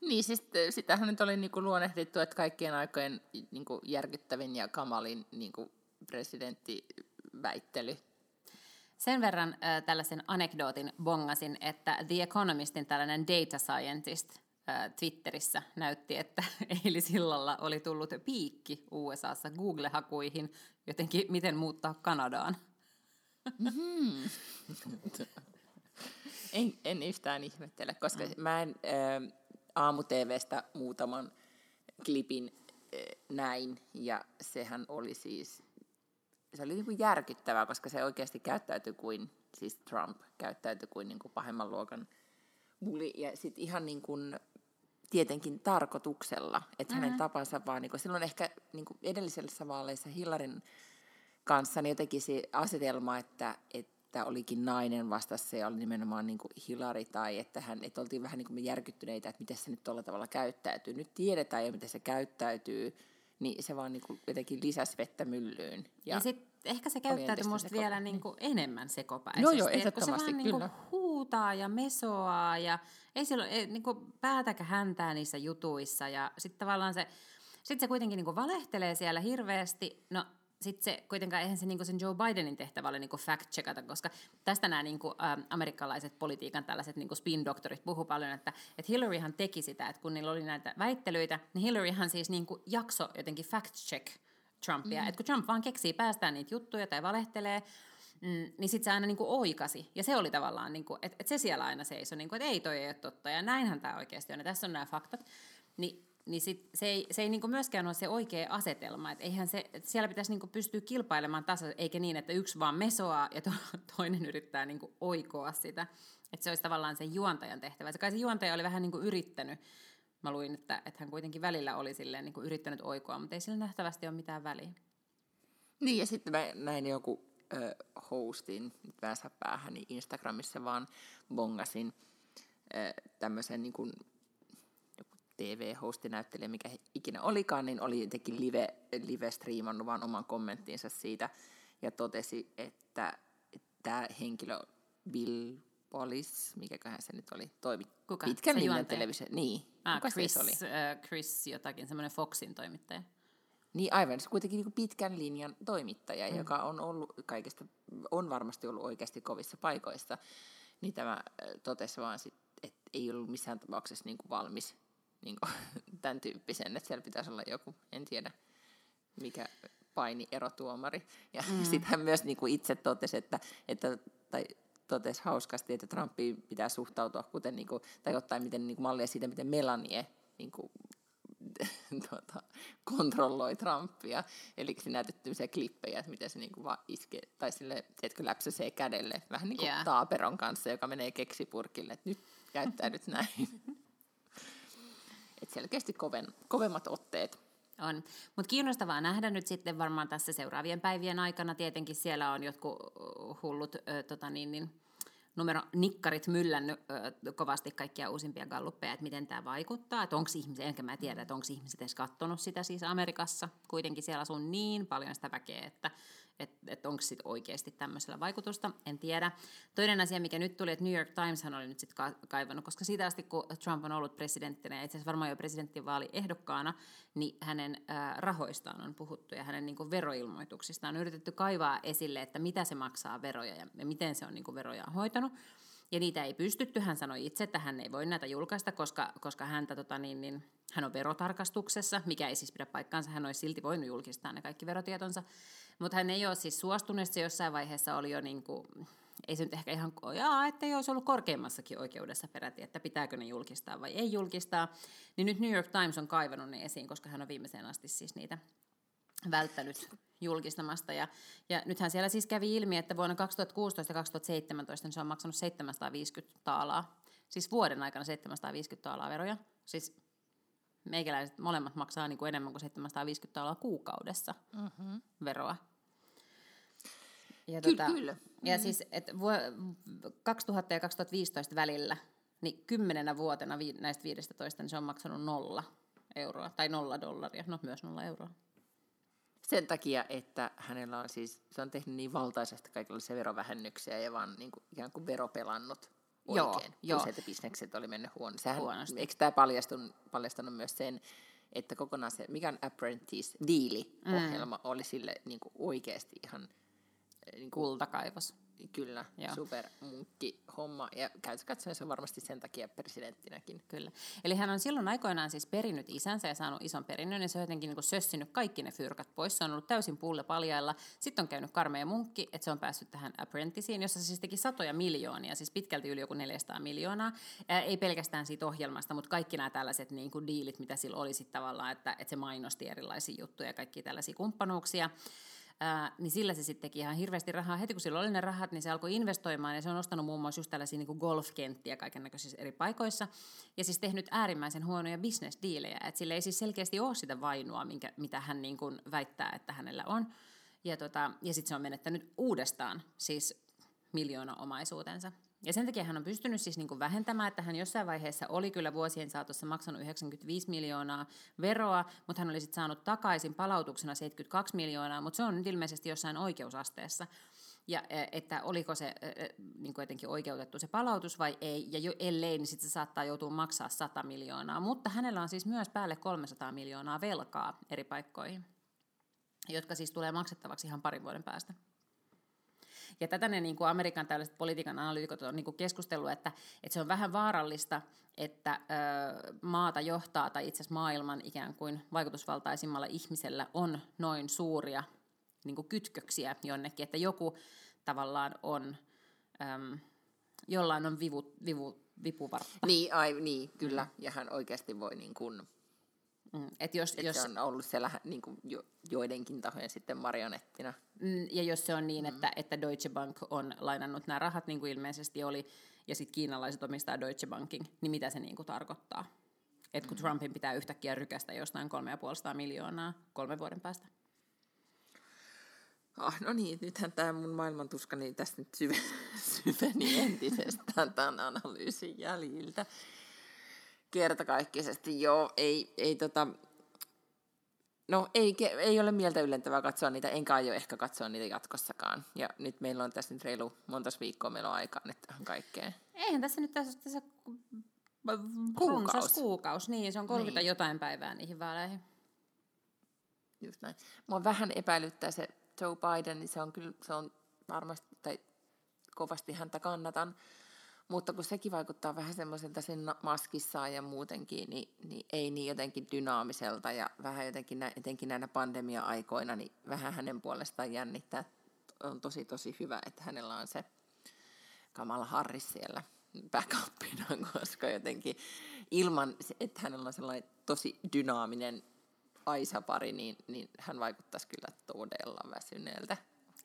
Niin, siis sitähän nyt oli niinku luonnehdittu, että kaikkien aikojen niinku järkyttävin ja kamalin niinku presidenttiväittely. Sen verran äh, tällaisen anekdootin bongasin, että The Economistin tällainen data scientist Twitterissä näytti, että (laughs) eilisillalla oli tullut piikki USAssa Google-hakuihin, jotenkin miten muuttaa Kanadaan. Mm-hmm. en, en yhtään ihmettele, koska mä en ä, aamu-TVstä muutaman klipin ä, näin, ja sehän oli siis, se oli niin kuin järkyttävää, koska se oikeasti käyttäytyi kuin, siis Trump käyttäytyi kuin, niin kuin pahemman luokan bulli, ja sitten ihan niin kuin tietenkin tarkoituksella, että mm-hmm. hänen tapansa vaan, niin kuin, silloin ehkä niin kuin edellisessä vaaleissa Hillarin kanssa niin jotenkin se asetelma, että, että olikin nainen vastassa ja oli nimenomaan niin kuin Hillary tai että, hän, että oltiin vähän niin kuin järkyttyneitä, että miten se nyt tuolla tavalla käyttäytyy. Nyt tiedetään jo, miten se käyttäytyy, niin se vaan niin kuin jotenkin lisäsi vettä myllyyn. Ja, ja sitten ehkä se käyttäytyy musta vielä niin kuin enemmän sekopäisesti. Joo, joo, ehdottomasti, se vaan kyllä. Niin kuin huutaa ja mesoaa ja ei sillä ei, niin kuin päätäkä häntää niissä jutuissa ja sitten tavallaan se, sit se kuitenkin niin kuin valehtelee siellä hirveästi. No sitten se kuitenkaan, eihän se niinku sen Joe Bidenin tehtävä ole niinku fact-checkata, koska tästä nämä niinku, ä, amerikkalaiset politiikan tällaiset niinku spin-doktorit puhu paljon, että et Hillaryhan teki sitä, että kun niillä oli näitä väittelyitä, niin Hillaryhan siis niinku jakso jotenkin fact-check Trumpia. Mm. Että kun Trump vaan keksii päästään niitä juttuja tai valehtelee, mm, niin sitten se aina niinku oikasi. Ja se oli tavallaan, niinku, että et se siellä aina seisoi, niinku, että ei toi ei ole totta ja näinhän tämä oikeasti on ja tässä on nämä faktat. Ni, niin sit se ei, se ei niinku myöskään ole se oikea asetelma. Et eihän se, et siellä pitäisi niinku pystyä kilpailemaan tasa, eikä niin, että yksi vaan mesoaa ja to, (laughs) toinen yrittää niinku oikoa sitä. Että se olisi tavallaan se juontajan tehtävä. Se kai se juontaja oli vähän niinku yrittänyt mä luin, että, että hän kuitenkin välillä oli silleen niin kuin yrittänyt oikoa, mutta ei sillä nähtävästi ole mitään väliä. Niin, ja sitten mä näin joku ö, hostin, nyt päänsä päähän, niin Instagramissa vaan bongasin ö, tämmöisen niin kuin, joku TV-hostinäyttelijä, mikä ikinä olikaan, niin oli jotenkin live, live-striimannut vaan oman kommenttinsa siitä, ja totesi, että tämä henkilö Bill Wallis, mikäköhän se nyt oli, toimi Kuka? pitkän linjan televisio. Niin, ah, Kuka Chris, se oli? Äh, Chris jotakin, semmoinen Foxin toimittaja. Niin aivan, se kuitenkin niin pitkän linjan toimittaja, mm. joka on ollut kaikista, on varmasti ollut oikeasti kovissa paikoissa, niin tämä äh, totesi vaan sit, että ei ollut missään tapauksessa niin kuin valmis niin kuin, (laughs) tämän tyyppisen, että siellä pitäisi olla joku, en tiedä mikä paini erotuomari. Ja mm. (laughs) sitten hän myös niin kuin itse totesi, että, että tai totesi hauskasti, että Trumpiin pitää suhtautua, kuten, niin kuin, tai ottaa miten, niin kuin mallia siitä, miten Melanie niin kuin, (laughs) tuota, kontrolloi Trumpia. Eli se näytetty tämmöisiä klippejä, että miten se niinku vaan iskee, tai sille, tiedätkö, läpsäsee kädelle, vähän niin kuin Joo. taaperon kanssa, joka menee keksipurkille, että nyt käyttäydyt näin. (laughs) Et selkeästi koven, kovemmat otteet. On. Mutta kiinnostavaa nähdä nyt sitten varmaan tässä seuraavien päivien aikana. Tietenkin siellä on jotkut hullut ö, tota niin, niin, numero nikkarit myllännyt ö, kovasti kaikkia uusimpia galluppeja, että miten tämä vaikuttaa. Että onko ihmiset, enkä mä tiedä, että onko ihmiset edes katsonut sitä siis Amerikassa. Kuitenkin siellä asuu niin paljon sitä väkeä, että et, et onko sitten oikeasti tämmöisellä vaikutusta, en tiedä. Toinen asia, mikä nyt tuli, että New York Timeshan oli nyt sitten ka- kaivannut, koska siitä asti, kun Trump on ollut presidenttinä ja itse asiassa varmaan jo presidenttivaali ehdokkaana, niin hänen ää, rahoistaan on puhuttu ja hänen niin kuin veroilmoituksistaan on yritetty kaivaa esille, että mitä se maksaa veroja ja, ja miten se on niin kuin veroja hoitanut. Ja niitä ei pystytty. Hän sanoi itse, että hän ei voi näitä julkaista, koska, koska häntä, tota, niin, niin, hän on verotarkastuksessa, mikä ei siis pidä paikkaansa. Hän olisi silti voinut julkistaa ne kaikki verotietonsa. Mutta hän ei ole siis suostunut, se jossain vaiheessa oli jo niin kuin, ei se nyt ehkä ihan, jaa, että ei olisi ollut korkeimmassakin oikeudessa peräti, että pitääkö ne julkistaa vai ei julkistaa. Niin nyt New York Times on kaivannut ne esiin, koska hän on viimeiseen asti siis niitä välttänyt julkistamasta. Ja, ja nythän siellä siis kävi ilmi, että vuonna 2016 ja 2017 se on maksanut 750 taalaa. Siis vuoden aikana 750 taalaa veroja. Siis meikäläiset molemmat maksaa niin kuin enemmän kuin 750 taalaa kuukaudessa mm-hmm. veroa. Ja, Kyllä, kyllä. ja mm-hmm. siis, että vuo, 2000 ja 2015 välillä, niin kymmenenä vuotena vi, näistä 15, niin se on maksanut nolla euroa, tai nolla dollaria, no myös nolla euroa. Sen takia, että hänellä on siis, se on tehnyt niin valtaisesti kaikenlaisia verovähennyksiä ja vaan niin kuin, ikään kuin veropelannut Joo, oikein. joo. Useat bisnekset oli mennyt huono. Sehän, Huonosti. eikö tämä paljastunut, paljastanut myös sen, että kokonaan se, mikä on Apprentice-diili-ohjelma, mm. oli sille niin kuin oikeasti ihan eh, niin kuin, Kultakaivos. Kyllä Joo. supermunkki homma. Ja se on varmasti sen takia presidenttinäkin. Kyllä. Eli hän on silloin aikoinaan siis perinnyt isänsä ja saanut ison perinnön, ja se on jotenkin niin sössinyt kaikki ne fyrkat pois. Se on ollut täysin pulle paljailla. Sitten on käynyt karmea munkki, että se on päässyt tähän Apprenticeen, jossa se siis teki satoja miljoonia, siis pitkälti yli joku 400 miljoonaa. Ää, ei pelkästään siitä ohjelmasta, mutta kaikki nämä tällaiset niin kuin diilit, mitä sillä oli sitten tavallaan, että, että se mainosti erilaisia juttuja ja kaikki tällaisia kumppanuuksia. Ää, niin sillä se sitten teki ihan hirveästi rahaa. Heti kun sillä oli ne rahat, niin se alkoi investoimaan ja se on ostanut muun muassa just tällaisia niin golfkenttiä kaiken näköisissä eri paikoissa. Ja siis tehnyt äärimmäisen huonoja bisnesdiilejä. Että sillä ei siis selkeästi ole sitä vainua, minkä, mitä hän niin kuin väittää, että hänellä on. Ja, tota, ja sitten se on menettänyt uudestaan siis miljoona omaisuutensa. Ja sen takia hän on pystynyt siis niin kuin vähentämään, että hän jossain vaiheessa oli kyllä vuosien saatossa maksanut 95 miljoonaa veroa, mutta hän oli sitten saanut takaisin palautuksena 72 miljoonaa, mutta se on nyt ilmeisesti jossain oikeusasteessa. Ja e, että oliko se e, niin kuin jotenkin oikeutettu se palautus vai ei, ja jo, ellei, niin sitten se saattaa joutua maksaa 100 miljoonaa. Mutta hänellä on siis myös päälle 300 miljoonaa velkaa eri paikkoihin, jotka siis tulee maksettavaksi ihan parin vuoden päästä. Ja tätä ne niin kuin Amerikan tällaiset politiikan analyytikot on niin kuin keskustellut, että, että se on vähän vaarallista, että ö, maata johtaa tai itse asiassa maailman ikään kuin vaikutusvaltaisimmalla ihmisellä on noin suuria niin kuin kytköksiä jonnekin, että joku tavallaan on, äm, jollain on vivu, vivu, vipuvartta. Niin, ai, niin kyllä. Mm. Ja hän oikeasti voi niin kuin, Mm, et jos, että jos, se on ollut siellä niin kuin jo, joidenkin tahojen sitten marionettina. Mm, Ja jos se on niin, että, että Deutsche Bank on lainannut nämä rahat, niin kuin ilmeisesti oli, ja sitten kiinalaiset omistaa Deutsche Bankin, niin mitä se niin kuin tarkoittaa? Että kun Trumpin pitää yhtäkkiä rykästä jostain 3,5 miljoonaa kolmen vuoden päästä. Ah, no niin, nythän tämä mun maailmantuska, niin tästä nyt syve, (laughs) syveni entisestään tämän analyysin jäljiltä. Kertakaikkisesti, joo, ei, ei tota, no ei, ei ole mieltä yllentävää katsoa niitä, enkä aio ehkä katsoa niitä jatkossakaan. Ja nyt meillä on tässä nyt reilu montas viikkoa meillä on aikaa nyt tähän kaikkeen. Eihän tässä nyt tässä, tässä Kuukaus. runsas kuukaus. Niin, se on 30 Niin. jotain päivää niihin vaaleihin. Just näin. Mua vähän epäilyttää se Joe Biden, niin se on kyllä, se on varmasti, tai kovasti häntä kannatan. Mutta kun sekin vaikuttaa vähän semmoiselta sen maskissaan ja muutenkin, niin, niin ei niin jotenkin dynaamiselta ja vähän jotenkin nä- etenkin näinä pandemia-aikoina, niin vähän hänen puolestaan jännittää. On tosi tosi hyvä, että hänellä on se Kamala Harris siellä backupina, (laughs) koska jotenkin ilman, että hänellä on sellainen tosi dynaaminen Aisa-pari, niin, niin hän vaikuttaisi kyllä todella väsyneeltä.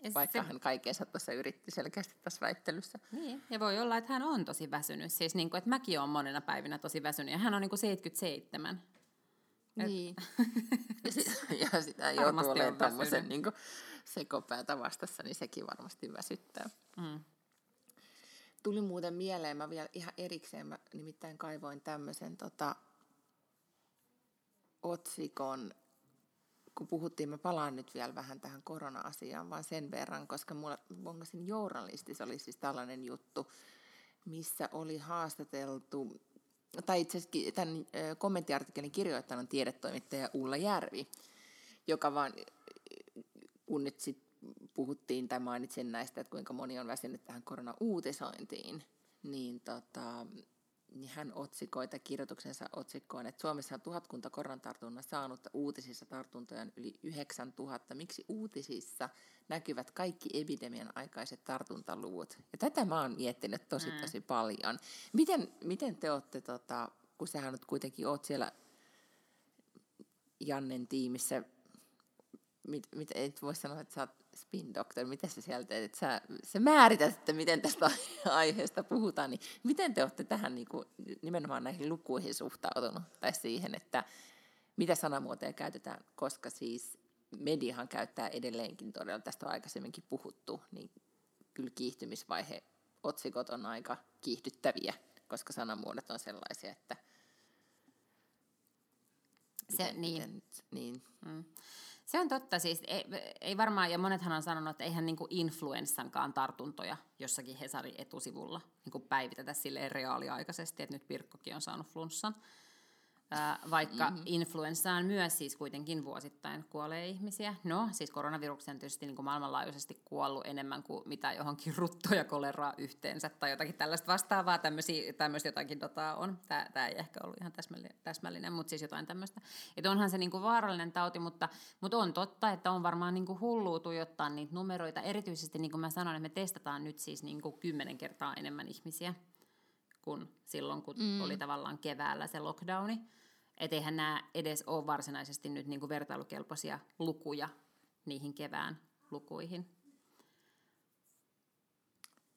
Ja vaikka se... hän kaikensa tuossa yritti selkeästi tässä väittelyssä. Niin, ja voi olla, että hän on tosi väsynyt. Siis niin kuin, että mäkin olen monena päivinä tosi väsynyt, ja hän on niin kuin 77. Niin. ja, sit, ja sitä joutuu olemaan tämmöisen niin sekopäätä vastassa, niin sekin varmasti väsyttää. Mm. Tuli muuten mieleen, mä vielä ihan erikseen, mä nimittäin kaivoin tämmöisen tota, otsikon, kun puhuttiin, mä palaan nyt vielä vähän tähän korona-asiaan, vaan sen verran, koska mulla bongasin journalistis oli siis tällainen juttu, missä oli haastateltu, tai itse asiassa tämän kommenttiartikkelin kirjoittanut tiedetoimittaja Ulla Järvi, joka vaan, kun nyt sit puhuttiin tai mainitsin näistä, että kuinka moni on väsynyt tähän korona-uutisointiin, niin tota, niin hän otsikoi tai kirjoituksensa otsikkoon, että Suomessa on tuhatkunta koronatartunnan saanutta, uutisissa tartuntoja on yli 9000. Miksi uutisissa näkyvät kaikki epidemian aikaiset tartuntaluvut? Ja tätä mä oon miettinyt tosi mm. tosi paljon. Miten, miten te olette, tota, kun sähän nyt kuitenkin oot siellä Jannen tiimissä, mit, mit, et voi sanoa, että sä oot spin doctor, miten sä sieltä teet, että sä, sä määrität, että miten tästä (laughs) aiheesta puhutaan, niin miten te olette tähän niin kuin, nimenomaan näihin lukuihin suhtautunut, tai siihen, että mitä sanamuotoja käytetään, koska siis mediahan käyttää edelleenkin todella, tästä on aikaisemminkin puhuttu, niin kyllä kiihtymisvaihe, otsikot on aika kiihdyttäviä, koska sanamuodot on sellaisia, että... Se, miten, niin. Miten, niin. Mm. Se on totta, siis ei, ei varmaan, ja monethan on sanonut, että eihän niinku influenssankaan tartuntoja jossakin Hesarin etusivulla niinku päivitetä silleen reaaliaikaisesti, että nyt Pirkkokin on saanut flunssan vaikka mm-hmm. influenssaan myös siis kuitenkin vuosittain kuolee ihmisiä. No, siis koronaviruksen on tietysti niin kuin maailmanlaajuisesti kuollut enemmän kuin mitä johonkin (laughs) ruttoja ja koleraa yhteensä tai jotakin tällaista vastaavaa, tämmöistä jotakin tota on. Tämä, tämä ei ehkä ollut ihan täsmällinen, täsmällinen mutta siis jotain tämmöistä. Että onhan se niin kuin vaarallinen tauti, mutta, mutta on totta, että on varmaan niin kuin hullua tuijottaa niitä numeroita. Erityisesti niin kuin mä sanoin, että me testataan nyt siis niin kuin kymmenen kertaa enemmän ihmisiä kuin silloin, kun mm. oli tavallaan keväällä se lockdowni. Että eihän nämä edes ole varsinaisesti nyt niin kuin vertailukelpoisia lukuja niihin kevään lukuihin.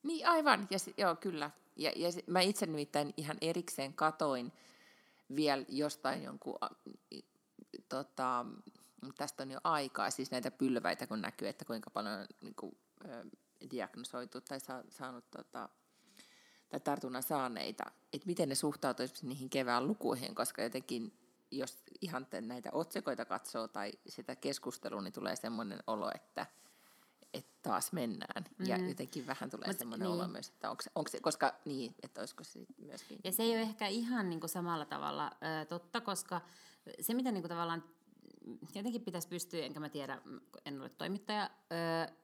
Niin aivan, ja joo kyllä. Ja, ja mä itse nimittäin ihan erikseen katoin vielä jostain jonkun, tota, tästä on jo aikaa, siis näitä pylväitä kun näkyy, että kuinka paljon on niin kuin, diagnosoitu tai sa, saanut tota, tai tartunnan saaneita, että miten ne suhtautuisivat niihin kevään lukuihin, koska jotenkin jos ihan näitä otsikoita katsoo tai sitä keskustelua, niin tulee semmoinen olo, että, että taas mennään. Mm. Ja jotenkin vähän tulee Mut, semmoinen niin. olo myös, että onko, onko se, koska niin, että olisiko se myöskin... Ja se ei ole ehkä ihan niin kuin samalla tavalla ö, totta, koska se, mitä niin kuin tavallaan jotenkin pitäisi pystyä, enkä mä tiedä, en ole toimittaja,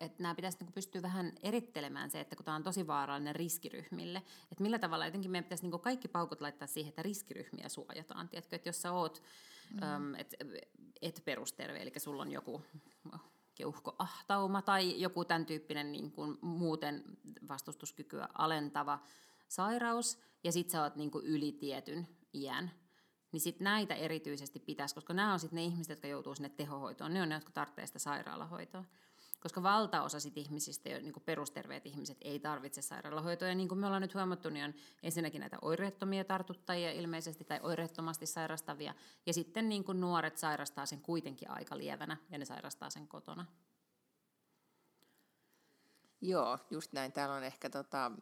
että nämä pitäisi niinku pystyä vähän erittelemään se, että kun tämä on tosi vaarallinen riskiryhmille, että millä tavalla jotenkin meidän pitäisi niinku kaikki paukut laittaa siihen, että riskiryhmiä suojataan. Tiedätkö, että jos sä oot mm. et, et perusterve, eli sulla on joku keuhkoahtauma tai joku tämän tyyppinen niin kuin muuten vastustuskykyä alentava sairaus, ja sit sä oot niin kuin yli tietyn iän, niin sit näitä erityisesti pitäisi, koska nämä on sitten ne ihmiset, jotka joutuu sinne tehohoitoon, ne on ne, jotka tarvitsee sitä sairaalahoitoa. Koska valtaosa sit ihmisistä, niin kuin perusterveet ihmiset, ei tarvitse sairaalahoitoa. Ja niin kuin me ollaan nyt huomattu, niin on ensinnäkin näitä oireettomia tartuttajia ilmeisesti tai oireettomasti sairastavia. Ja sitten niin kuin nuoret sairastaa sen kuitenkin aika lievänä ja ne sairastaa sen kotona. Joo, just näin. Täällä on ehkä tota,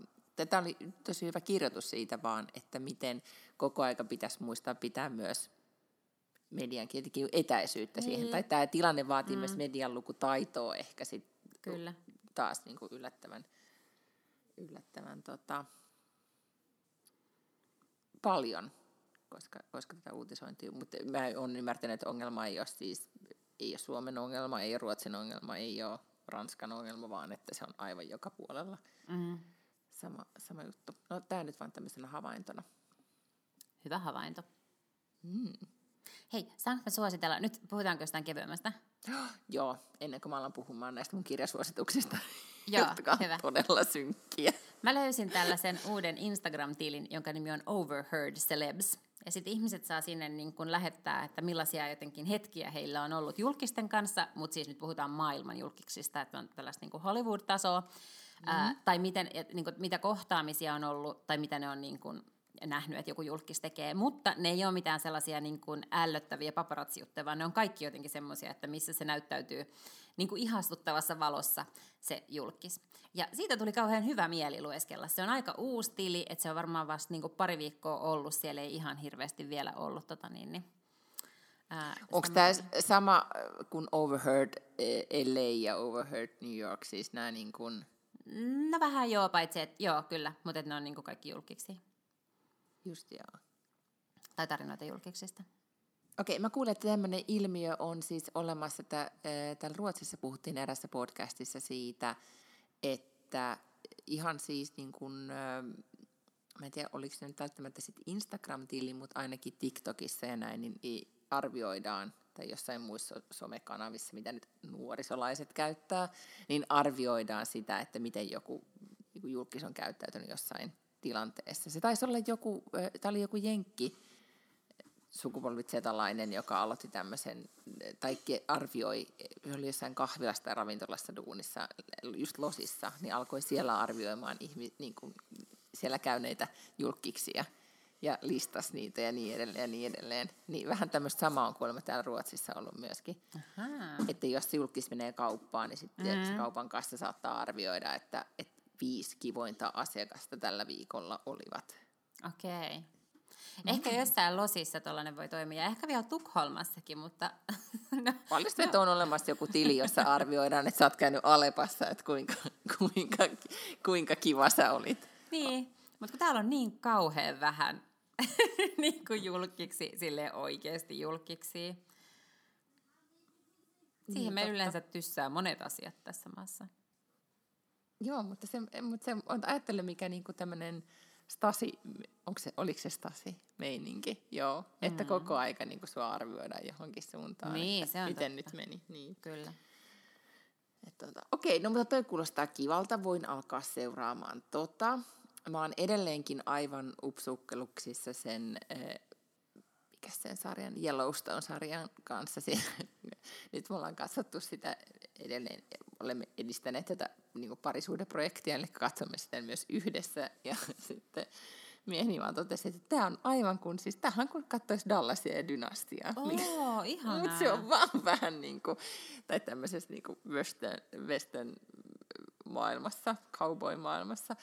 Tämä oli tosi hyvä kirjoitus siitä vaan, että miten koko aika pitäisi muistaa pitää myös median etäisyyttä niin. siihen. Tai tämä tilanne vaatii mm. myös median lukutaitoa ehkä sit Kyllä. taas niin kuin yllättävän, yllättävän tota, paljon, koska, koska tätä uutisointia, mutta mä olen ymmärtänyt, että ongelma ei ole siis ei ole Suomen ongelma, ei ole Ruotsin ongelma, ei ole Ranskan ongelma, vaan että se on aivan joka puolella. Mm sama, sama juttu. No tämä nyt vain tämmöisenä havaintona. Hyvä havainto. Mm. Hei, saanko mä suositella, nyt puhutaanko jostain kevyemmästä? (gasps) Joo, ennen kuin mä alan puhumaan näistä mun kirjasuosituksista. (laughs) Joo, jotka on hyvä. todella synkkiä. Mä löysin tällaisen uuden Instagram-tilin, jonka nimi on Overheard Celebs. Ja sitten ihmiset saa sinne niin kun lähettää, että millaisia jotenkin hetkiä heillä on ollut julkisten kanssa, mutta siis nyt puhutaan maailman julkiksista, että on tällaista niin Hollywood-tasoa, mm-hmm. ää, tai miten, et, niin kun, mitä kohtaamisia on ollut, tai mitä ne on niin kun, nähnyt, että joku julkis tekee, mutta ne ei ole mitään sellaisia niin kuin ällöttäviä paparatsijuttuja, vaan ne on kaikki jotenkin semmoisia, että missä se näyttäytyy niin kuin ihastuttavassa valossa se julkis. Ja siitä tuli kauhean hyvä mieli lueskella. Se on aika uusi tili, että se on varmaan vasta niin kuin pari viikkoa ollut, siellä ei ihan hirveästi vielä ollut tota niin, niin Onko tämä sama kuin Overheard LA ja Overheard New York, siis nämä niin kuin... No vähän joo, paitsi että joo, kyllä, mutta ne on niin kuin kaikki julkiksi. Just joo. Tai tarinoita julkiksista. Okei, mä kuulen, että tämmöinen ilmiö on siis olemassa, että täällä Ruotsissa puhuttiin erässä podcastissa siitä, että ihan siis niin kuin, mä en tiedä, oliko se nyt välttämättä sitten Instagram-tili, mutta ainakin TikTokissa ja näin, niin arvioidaan, tai jossain muissa somekanavissa, mitä nyt nuorisolaiset käyttää, niin arvioidaan sitä, että miten joku niin julkis on käyttäytynyt jossain tilanteessa. Se taisi olla joku, tämä oli joku jenkki, sukupolvitsetalainen, joka aloitti tämmöisen, tai arvioi, oli jossain kahvilassa tai ravintolassa duunissa, just Losissa, niin alkoi siellä arvioimaan ihmi, niin kuin siellä käyneitä julkkiksia ja listas niitä ja niin edelleen ja niin edelleen. Niin vähän tämmöistä samaa on kuulemma täällä Ruotsissa ollut myöskin. Aha. Että jos julkis menee kauppaan, niin sitten mm-hmm. se kaupan kassa saattaa arvioida, että, että viisi kivointa asiakasta tällä viikolla olivat. Okei. Okay. Ehkä jossain Losissa tuollainen voi toimia, ehkä vielä Tukholmassakin, mutta... (laughs) no, Paljon no. on olemassa joku tili, jossa arvioidaan, että sä oot käynyt Alepassa, että kuinka, kuinka, kuinka kiva sä olit. Niin, mutta kun täällä on niin kauhean vähän (laughs) niin kuin julkiksi, sille oikeasti julkiksi. Siihen niin, me totta. yleensä tyssää monet asiat tässä maassa. Joo, mutta se, mutta se on ajattele, mikä niinku tämmöinen stasi, onko se, oliko se stasi-meininki? Joo, mm. että koko aika niinku sua arvioidaan johonkin suuntaan. Niin, se on Miten totta. nyt meni. Niin. Kyllä. tota, okei, no mutta toi kuulostaa kivalta, voin alkaa seuraamaan tota. Mä oon edelleenkin aivan upsukkeluksissa sen, äh, mikä sen sarjan, Yellowstone-sarjan kanssa. (laughs) Nyt me ollaan katsottu sitä edelleen, olemme edistäneet tätä niin parisuudeprojektia, eli katsomme sitä myös yhdessä. Ja (laughs) sitten mieheni vaan totesi, että tämä on aivan kuin, siis tämähän kun katsoisi Dallasia ja Dynastiaa. Oh, ihanaa. Mutta se on vaan (laughs) vähän niin kuin, tai tämmöisessä niin kuin western, western maailmassa, cowboy-maailmassa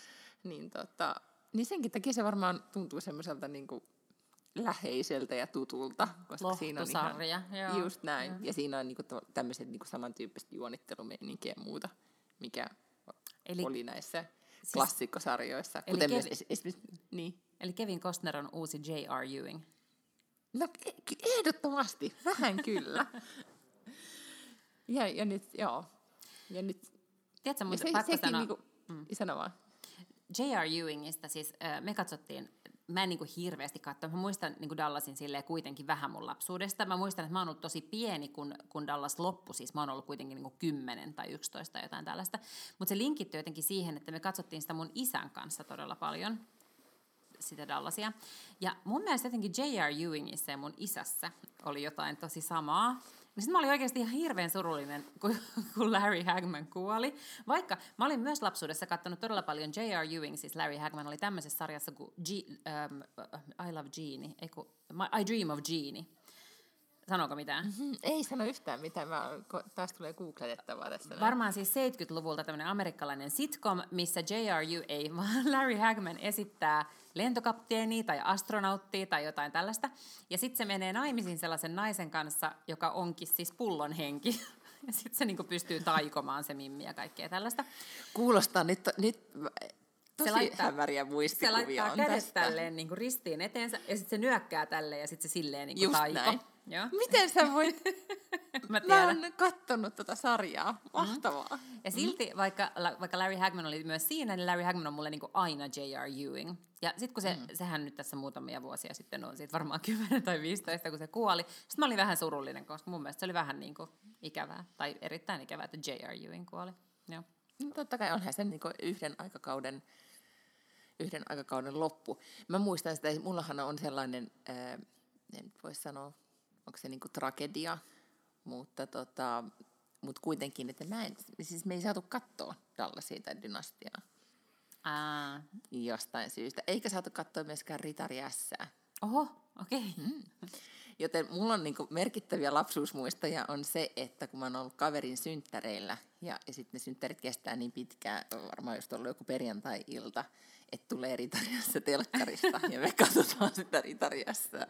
niin, tota, niin senkin takia se varmaan tuntuu semmoiselta niin kuin läheiseltä ja tutulta. Koska siinä on ihan, joo. Just näin. Mm. Ja siinä on niin kuin, tämmöiset niin kuin samantyyppiset juonittelumeininkiä ja muuta, mikä eli, oli näissä siis, klassikkosarjoissa. Eli kuten Kev- myös, esimerkiksi, niin. eli Kevin Costner on uusi J.R. Ewing. No ehdottomasti, vähän kyllä. (laughs) ja, ja nyt, joo. Ja nyt, Tiedätkö, muista, se, sekin sanoa, niinku, mm. sano vaan. J.R. Ewingistä siis me katsottiin, mä en niin kuin hirveästi katso, mä muistan niin kuin Dallasin silleen kuitenkin vähän mun lapsuudesta. Mä muistan, että mä oon ollut tosi pieni, kun, kun Dallas loppui, siis mä oon ollut kuitenkin niin kuin 10 tai 11 tai jotain tällaista. Mutta se linkittyy jotenkin siihen, että me katsottiin sitä mun isän kanssa todella paljon, sitä Dallasia. Ja mun mielestä jotenkin J.R. Ewingissa ja mun isässä oli jotain tosi samaa. Sitten mä olin oikeasti ihan hirveän surullinen, kun Larry Hagman kuoli. Vaikka mä olin myös lapsuudessa katsonut todella paljon J.R. Ewing, siis Larry Hagman oli tämmöisessä sarjassa kuin G, um, I Love Jeannie, ei kun, I Dream of Jeannie. Sanooko mitään? Mm-hmm. Ei sano yhtään mitään. Mä, taas tulee googletettavaa tässä. Varmaan siis 70-luvulta tämmöinen amerikkalainen sitcom, missä J.R.U. ei, vaan (laughs) Larry Hagman esittää lentokapteenia tai astronauttia tai jotain tällaista. Ja sitten se menee naimisiin sellaisen naisen kanssa, joka onkin siis pullon henki. (laughs) Ja sitten se niinku pystyy taikomaan se mimmi ja kaikkea tällaista. Kuulostaa nyt, nyt Tosi se laittaa, hämäriä muistikuvia Se laittaa on kädet tästä. tälleen niin kuin ristiin eteensä ja sitten se nyökkää tälleen ja sitten se silleen niin kuin Just taiko. Näin. Joo. Miten sä voit? (laughs) Mä, Mä oon kattonut tätä sarjaa. Mahtavaa. Mm. Ja silti, mm. vaikka, vaikka Larry Hagman oli myös siinä, niin Larry Hagman on mulle niin kuin aina J.R. Ewing. Ja sitten kun se, mm. sehän nyt tässä muutamia vuosia sitten on, siitä varmaan (laughs) 10 tai 15, kun se kuoli, sitten mä olin vähän surullinen, koska mun mielestä se oli vähän niin kuin ikävää, tai erittäin ikävää, että J.R. Ewing kuoli. Joo. No, totta kai onhan se niin yhden aikakauden, yhden aikakauden loppu. Mä muistan sitä, että mullahan on sellainen, ää, en voi sanoa, onko se niin tragedia, mutta tota, mut kuitenkin, että mä en, siis me ei saatu katsoa Dallasia tai dynastiaa. Aa. Jostain syystä. Eikä saatu katsoa myöskään Ritari Ässää. Oho, okei. Okay. Mm. Joten mulla on niin merkittäviä lapsuusmuistoja on se, että kun mä oon ollut kaverin synttäreillä ja, ja sitten ne synttärit kestää niin pitkään, varmaan just ollut joku perjantai-ilta, että tulee Ritariassa telkkarista (laughs) ja me katsotaan sitä Ritariassa.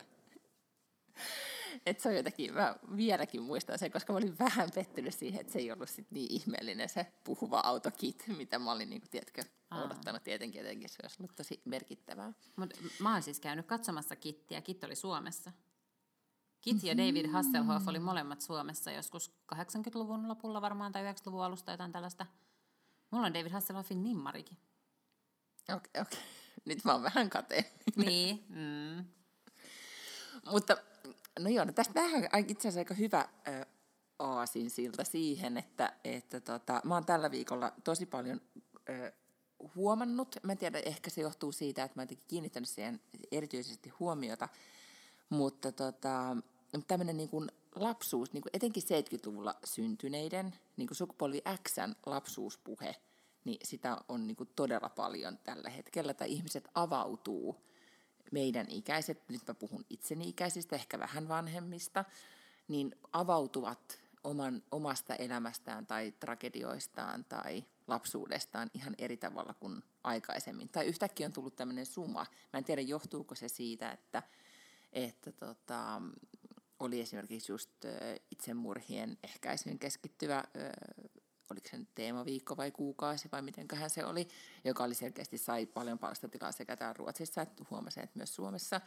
Et se on jotenkin, mä vieläkin muistan sen, koska mä olin vähän pettynyt siihen, että se ei ollut sit niin ihmeellinen se puhuva autokit, mitä mä olin, niin kuin, tiedätkö, odottanut tietenkin, jotenkin se olisi ollut tosi merkittävää. Mut mä oon siis käynyt katsomassa Kittiä, Kit oli Suomessa. Kit ja David Hasselhoff oli molemmat Suomessa joskus 80-luvun lopulla varmaan tai 90-luvun alusta jotain tällaista. Mulla on David Hasselhoffin nimmarikin. Okei, okay, okei. Okay. Nyt mä oon vähän kateellinen. Niin. Mm. Mutta no joo, no tästä vähän itse asiassa aika hyvä äh, aasin siltä siihen, että, että tota, mä oon tällä viikolla tosi paljon äh, huomannut, mä en tiedä, ehkä se johtuu siitä, että mä oon kiinnittänyt siihen erityisesti huomiota, mutta tota, tämmöinen niin kuin lapsuus, niin kuin etenkin 70-luvulla syntyneiden, niin kuin sukupolvi Xn lapsuuspuhe, niin sitä on niin kuin todella paljon tällä hetkellä, että ihmiset avautuu, meidän ikäiset, nyt mä puhun itseni ikäisistä, ehkä vähän vanhemmista, niin avautuvat oman, omasta elämästään tai tragedioistaan tai lapsuudestaan ihan eri tavalla kuin aikaisemmin. Tai yhtäkkiä on tullut tämmöinen suma. Mä en tiedä, johtuuko se siitä, että, että tota, oli esimerkiksi just itsemurhien ehkäisyyn keskittyvä oliko se nyt teemaviikko vai kuukausi vai mitenköhän se oli, joka oli selkeästi sai paljon palstatilaa sekä täällä Ruotsissa että huomasin, että myös Suomessa.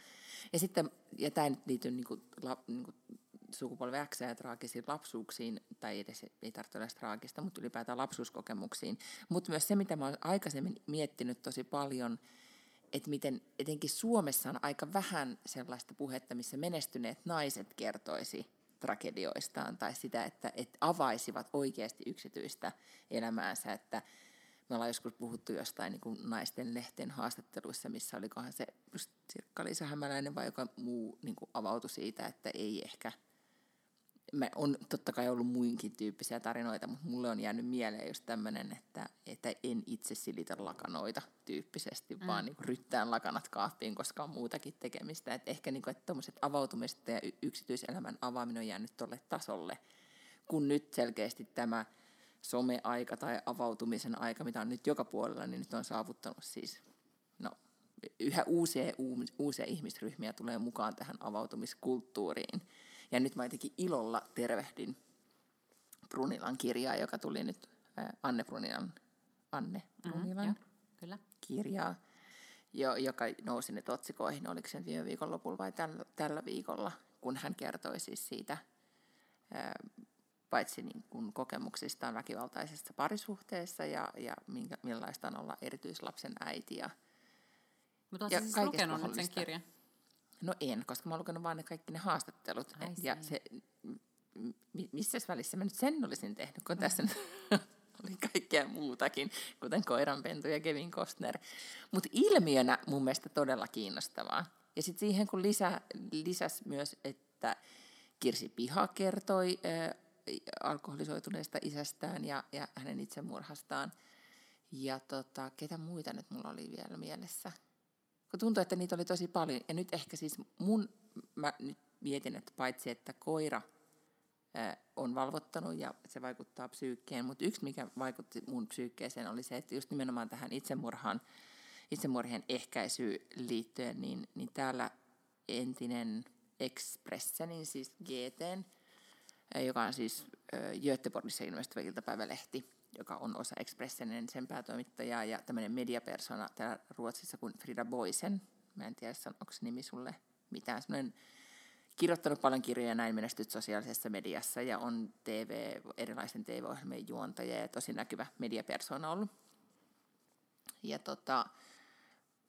Ja sitten, ja tämä nyt liity niin kuin, la, niin kuin sukupolvi X ja traagisiin lapsuuksiin, tai edes ei tarvitse olla traagista, mutta ylipäätään lapsuuskokemuksiin. Mutta myös se, mitä mä olen aikaisemmin miettinyt tosi paljon, että miten etenkin Suomessa on aika vähän sellaista puhetta, missä menestyneet naiset kertoisi tragedioistaan tai sitä, että, että avaisivat oikeasti yksityistä elämäänsä, että me ollaan joskus puhuttu jostain niin naisten lehten haastatteluissa, missä olikohan se Sirkka-Liisa Hämäläinen vai joka muu niin avautui siitä, että ei ehkä – mä on totta kai ollut muinkin tyyppisiä tarinoita, mutta mulle on jäänyt mieleen just tämmöinen, että, että en itse silitä lakanoita tyyppisesti, mm. vaan niin ryttään lakanat kaappiin, koska on muutakin tekemistä. Et ehkä niin kuin, että tuommoiset avautumiset ja yksityiselämän avaaminen on jäänyt tuolle tasolle, kun nyt selkeästi tämä someaika tai avautumisen aika, mitä on nyt joka puolella, niin nyt on saavuttanut siis, no yhä uusia, uusia ihmisryhmiä tulee mukaan tähän avautumiskulttuuriin. Ja nyt mä jotenkin ilolla tervehdin Brunilan kirjaa, joka tuli nyt äh, Anne Brunilan, Anne mhm, Brunilan mm, kyllä. kirjaa, jo, joka nousi nyt otsikoihin, oliko se viime viikon lopulla vai tällä, tällä viikolla, kun hän kertoi siis siitä, ää, äh, paitsi niin kuin kokemuksistaan väkivaltaisessa parisuhteessa ja, ja minkä, millaista on olla erityislapsen äiti. Ja, Mutta oletko siis lukenut nyt sen kirjan? No en, koska mä oon lukenut vaan ne kaikki ne haastattelut. Ai ja se, missä välissä mä nyt sen olisin tehnyt, kun tässä (laughs) oli kaikkea muutakin, kuten Koiranpentu ja Kevin Costner. Mutta ilmiönä mun mielestä todella kiinnostavaa. Ja sitten siihen kun lisä, lisäs myös, että Kirsi Piha kertoi äh, alkoholisoituneesta isästään ja, ja hänen itsemurhastaan. Ja tota, ketä muita nyt mulla oli vielä mielessä – kun tuntuu, että niitä oli tosi paljon. Ja nyt ehkä siis mun, mä nyt mietin, että paitsi että koira ää, on valvottanut ja se vaikuttaa psyykkeen, mutta yksi mikä vaikutti mun psyykkeeseen oli se, että just nimenomaan tähän itsemurhaan, itsemurhien ehkäisyyn liittyen, niin, niin täällä entinen Expressenin, siis GTn, joka on siis Göteborgissa ilmestyvä iltapäivälehti, joka on osa Expressenin sen päätoimittajaa ja tämmöinen mediapersona täällä Ruotsissa kuin Frida Boisen. Mä en tiedä, onko nimi sulle mitään. Semmoinen kirjoittanut paljon kirjoja näin menestyt sosiaalisessa mediassa ja on TV, erilaisten TV-ohjelmien juontaja ja tosi näkyvä mediapersona ollut. Ja tota,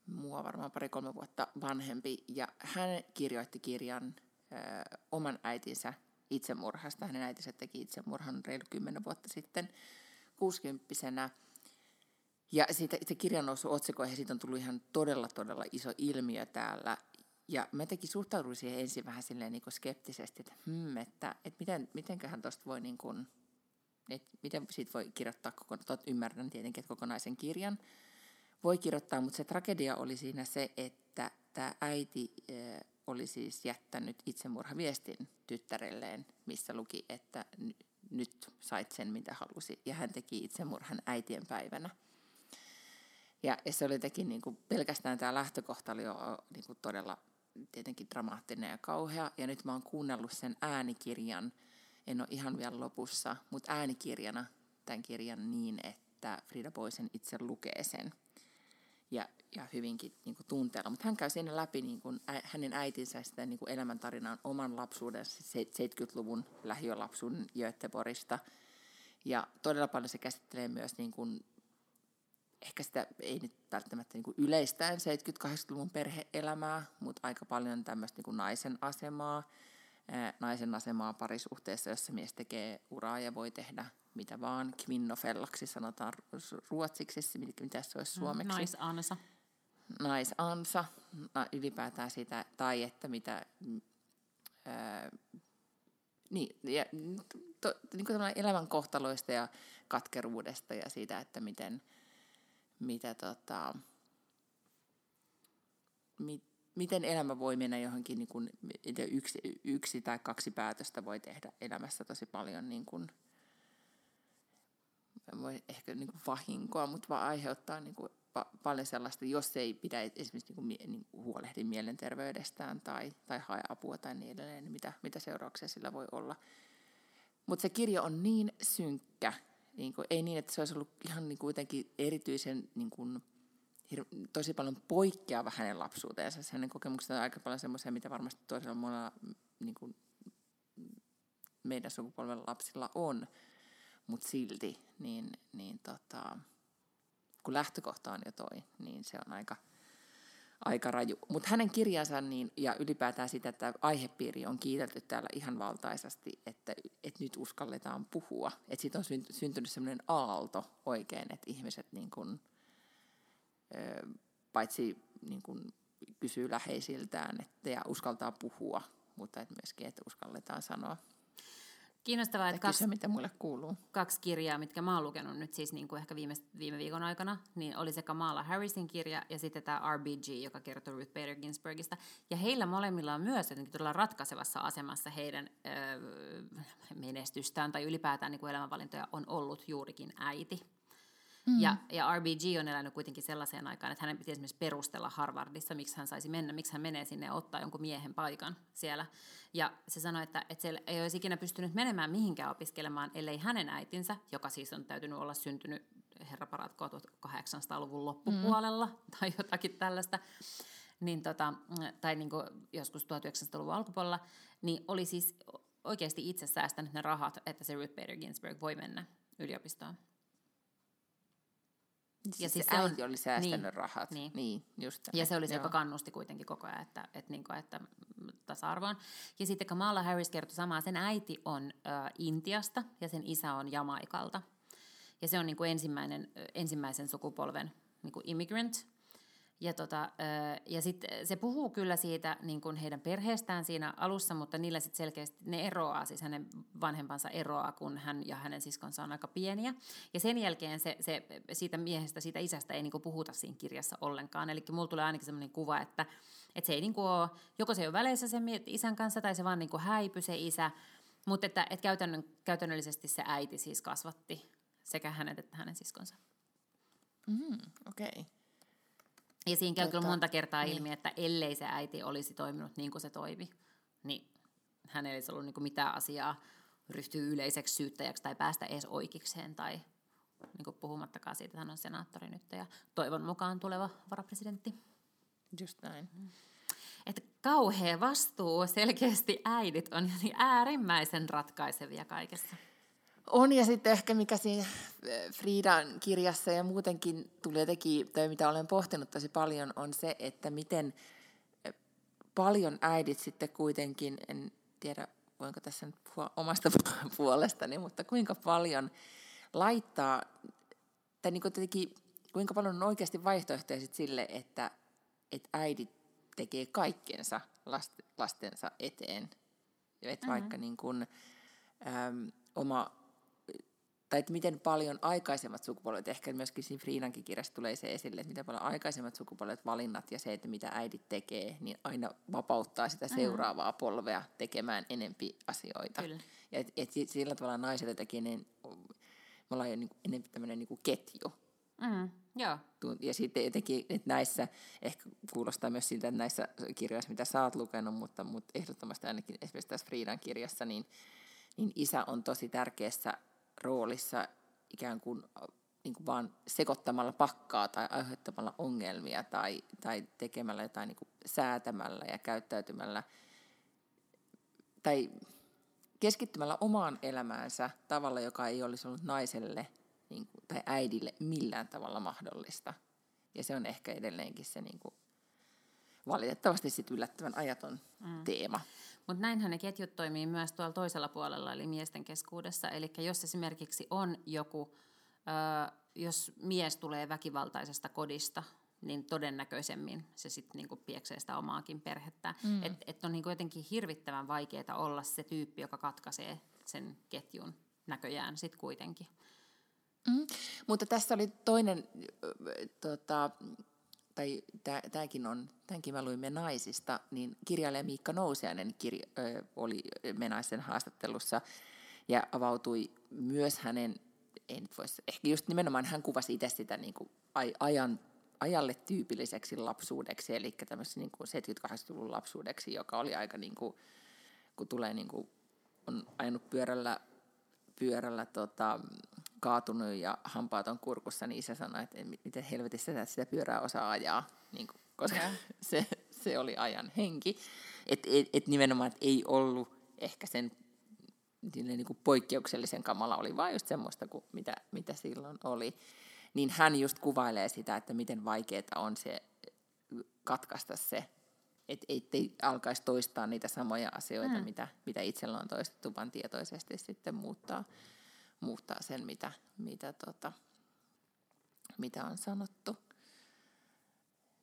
mua varmaan pari-kolme vuotta vanhempi, ja hän kirjoitti kirjan ö, oman äitinsä itsemurhasta. Hänen äitinsä teki itsemurhan reilu kymmenen vuotta sitten kuusikymppisenä. Ja siitä, itse kirjan noussut otsikoihin, siitä on tullut ihan todella, todella iso ilmiö täällä. Ja mä tekin suhtauduin siihen ensin vähän silleen niin skeptisesti, että, hmm, että, että miten, mitenköhän tuosta voi niin kuin, että miten siitä voi kirjoittaa, koko, tot, ymmärrän tietenkin, että kokonaisen kirjan voi kirjoittaa, mutta se tragedia oli siinä se, että tämä äiti äh, oli siis jättänyt itsemurhaviestin tyttärelleen, missä luki, että nyt sait sen, mitä halusi. Ja hän teki itsemurhan äitien päivänä. Ja, ja se oli teki niin kuin, pelkästään tämä lähtökohta oli jo niin kuin, todella tietenkin dramaattinen ja kauhea. Ja nyt mä oon kuunnellut sen äänikirjan, en ole ihan vielä lopussa, mutta äänikirjana tämän kirjan niin, että Frida Boisen itse lukee sen. Ja, ja hyvinkin niin kuin, tunteella. Mutta hän käy siinä läpi niin kuin, ä, hänen äitinsä sitä niin kuin elämäntarinaan oman lapsuuden, 70-luvun lähiölapsuuden Göteborgista. Ja todella paljon se käsittelee myös niin kuin, ehkä sitä ei nyt välttämättä niin kuin yleistään 70-80-luvun perheelämää, mutta aika paljon tämmöistä niin naisen asemaa, naisen asemaa parisuhteessa, jossa mies tekee uraa ja voi tehdä mitä vaan. Kvinnofellaksi sanotaan ruotsiksi, mitä se olisi mm, suomeksi. Naisansa. Naisansa, ylipäätään sitä, tai että mitä... Ää, niin, ja, to, niin kuin elämän kohtaloista ja katkeruudesta ja siitä, että miten, mitä tota, mit, miten elämä voi mennä johonkin, niin kuin, yksi, yksi tai kaksi päätöstä voi tehdä elämässä tosi paljon niin kuin, voi ehkä niin kuin vahinkoa, mutta vaan aiheuttaa niin kuin pa- paljon sellaista, jos ei pidä esimerkiksi niin kuin, niin kuin huolehdi mielenterveydestään tai, tai hae apua tai niin edelleen, niin mitä, mitä seurauksia sillä voi olla. Mutta se kirja on niin synkkä, niin kuin, ei niin, että se olisi ollut ihan niin kuin jotenkin erityisen niin kuin, tosi paljon poikkeava hänen lapsuuteensa. Hänen kokemukset on aika paljon semmoisia, mitä varmasti toisella monella niin kuin, meidän sukupolven lapsilla on, mutta silti, niin, niin tota, kun lähtökohta on jo toi, niin se on aika, aika raju. Mutta hänen kirjansa niin, ja ylipäätään sitä, että aihepiiri on kiitelty täällä ihan valtaisasti, että, että nyt uskalletaan puhua. Että siitä on syntynyt sellainen aalto oikein, että ihmiset niin kun, paitsi niin kun kysyy läheisiltään että, ja uskaltaa puhua, mutta että myöskin, että uskalletaan sanoa. Kiinnostavaa, että kaksi, mitä mulle kuuluu. kaksi kirjaa, mitkä mä oon lukenut nyt siis niin kuin ehkä viime, viime viikon aikana, niin oli se Kamala Harrisin kirja ja sitten tämä RBG, joka kertoo Ruth Bader Ginsburgista. Ja heillä molemmilla on myös jotenkin todella ratkaisevassa asemassa heidän öö, menestystään tai ylipäätään niin kuin elämänvalintoja on ollut juurikin äiti. Mm. Ja, ja RBG on elänyt kuitenkin sellaiseen aikaan, että hänen piti esimerkiksi perustella Harvardissa, miksi hän saisi mennä, miksi hän menee sinne ja ottaa jonkun miehen paikan siellä. Ja se sanoi, että, että se ei olisi ikinä pystynyt menemään mihinkään opiskelemaan, ellei hänen äitinsä, joka siis on täytynyt olla syntynyt herra paratkoa 1800-luvun loppupuolella mm. tai jotakin tällaista, niin tota, tai niin kuin joskus 1900-luvun alkupuolella, niin oli siis oikeasti itse säästänyt ne rahat, että se Ruth Bader Ginsburg voi mennä yliopistoon. Siis ja siis se, äiti oli säästänyt niin, rahat. Niin. niin just ja se oli se, joka kannusti kuitenkin koko ajan, että, että, niin kuin, että tasa-arvoon. Ja sitten Kamala Harris kertoi samaa, sen äiti on ä, Intiasta ja sen isä on Jamaikalta. Ja se on niin kuin ensimmäinen, ensimmäisen sukupolven niin kuin immigrant. Ja, tota, ja sitten se puhuu kyllä siitä niin kuin heidän perheestään siinä alussa, mutta niillä sitten selkeästi ne eroaa, siis hänen vanhempansa eroaa, kun hän ja hänen siskonsa on aika pieniä. Ja sen jälkeen se, se, siitä miehestä, siitä isästä ei niin kuin puhuta siinä kirjassa ollenkaan. Eli mulla tulee ainakin sellainen kuva, että, että se ei niin kuin ole, joko se ei ole väleissä sen isän kanssa tai se vaan niin kuin häipy se isä, mutta että, että käytännön, käytännöllisesti se äiti siis kasvatti sekä hänet että hänen siskonsa. Mm, Okei. Okay. Ja siinä käy kyllä monta kertaa niin. ilmi, että ellei se äiti olisi toiminut niin kuin se toimi, niin hän ei olisi ollut niin kuin mitään asiaa ryhtyä yleiseksi syyttäjäksi tai päästä edes oikeikseen tai niin kuin puhumattakaan siitä, että hän on senaattori nyt ja toivon mukaan tuleva varapresidentti. Just näin. Että kauhea vastuu selkeästi äidit on (laughs) äärimmäisen ratkaisevia kaikessa. On, ja sitten ehkä mikä siinä eh, Friidan kirjassa ja muutenkin tuli jotenkin, tai mitä olen pohtinut tosi paljon, on se, että miten eh, paljon äidit sitten kuitenkin, en tiedä voinko tässä nyt puhua omasta (laughs) puolestani, mutta kuinka paljon laittaa, tai niin kuin kuinka paljon on oikeasti vaihtoehtoja sille, että, että äidit tekee kaikkensa lastensa eteen. Että mm-hmm. vaikka niin kuin, äm, oma tai että miten paljon aikaisemmat sukupolvet, ehkä myöskin siinä Friinankin kirjassa tulee se esille, että miten paljon aikaisemmat sukupolvet valinnat ja se, että mitä äidit tekee, niin aina vapauttaa sitä seuraavaa polvea tekemään enempi asioita. Kyllä. Ja et, et sillä tavalla naiset tekee, niin me ollaan jo niin enemmän tämmöinen niin ketju. Mm, joo. Ja sitten jotenkin, että näissä, ehkä kuulostaa myös siltä, että näissä kirjoissa, mitä sä oot lukenut, mutta, mutta ehdottomasti ainakin esimerkiksi tässä Friidan kirjassa, niin, niin isä on tosi tärkeässä roolissa ikään kuin, niin kuin vaan sekoittamalla pakkaa tai aiheuttamalla ongelmia tai, tai tekemällä jotain niin kuin säätämällä ja käyttäytymällä tai keskittymällä omaan elämäänsä tavalla, joka ei olisi ollut naiselle niin kuin, tai äidille millään tavalla mahdollista. Ja se on ehkä edelleenkin se niin kuin, valitettavasti sit yllättävän ajaton mm. teema. Mutta näinhän ne ketjut toimii myös tuolla toisella puolella, eli miesten keskuudessa. Eli jos esimerkiksi on joku, ö, jos mies tulee väkivaltaisesta kodista, niin todennäköisemmin se sitten niinku pieksee sitä omaakin perhettä. Mm. Että et on niinku jotenkin hirvittävän vaikeaa olla se tyyppi, joka katkaisee sen ketjun näköjään sitten kuitenkin. Mm. Mutta tässä oli toinen tota, tai tämäkin on, tämänkin mä luin naisista, niin kirjailija Miikka Nousiainen kirja, ö, oli Menaisen haastattelussa ja avautui myös hänen, ei nyt voisi, ehkä just nimenomaan hän kuvasi itse sitä niin kuin ajan, ajalle tyypilliseksi lapsuudeksi, eli tämmöisen niin 70-80-luvun lapsuudeksi, joka oli aika niin kuin, kun tulee niin kuin, on ajanut pyörällä, pyörällä tota, kaatunut ja hampaat on kurkussa, niin isä sanoi, että miten helvetissä sitä pyörää osaa ajaa, niin kuin, koska (laughs) se, se oli ajan henki. Että et, et nimenomaan et ei ollut ehkä sen niin kuin poikkeuksellisen kamala, oli vaan just semmoista kuin mitä, mitä silloin oli. Niin hän just kuvailee sitä, että miten vaikeaa on se katkaista se, että ei alkaisi toistaa niitä samoja asioita, mm. mitä, mitä itsellä on toistettu, vaan tietoisesti sitten muuttaa muuttaa sen, mitä, mitä, tota, mitä on sanottu.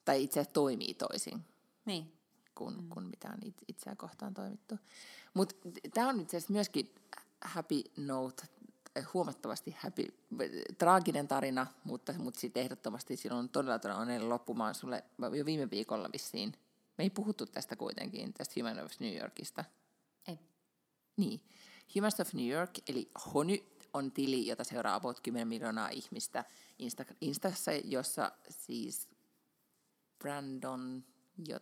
Tai itse toimii toisin niin. kuin, mm. kuin mitä on itseä kohtaan toimittu. Mutta tämä on itse asiassa myöskin happy note, huomattavasti happy, traaginen tarina, mutta, mutta sitten ehdottomasti silloin on todella todella onnellinen loppumaan sulle jo viime viikolla vissiin. Me ei puhuttu tästä kuitenkin, tästä Human of New Yorkista. Ei. Niin. Human of New York, eli HONY, on tili, jota seuraa about 10 miljoonaa ihmistä Insta- Instassa, jossa siis Brandon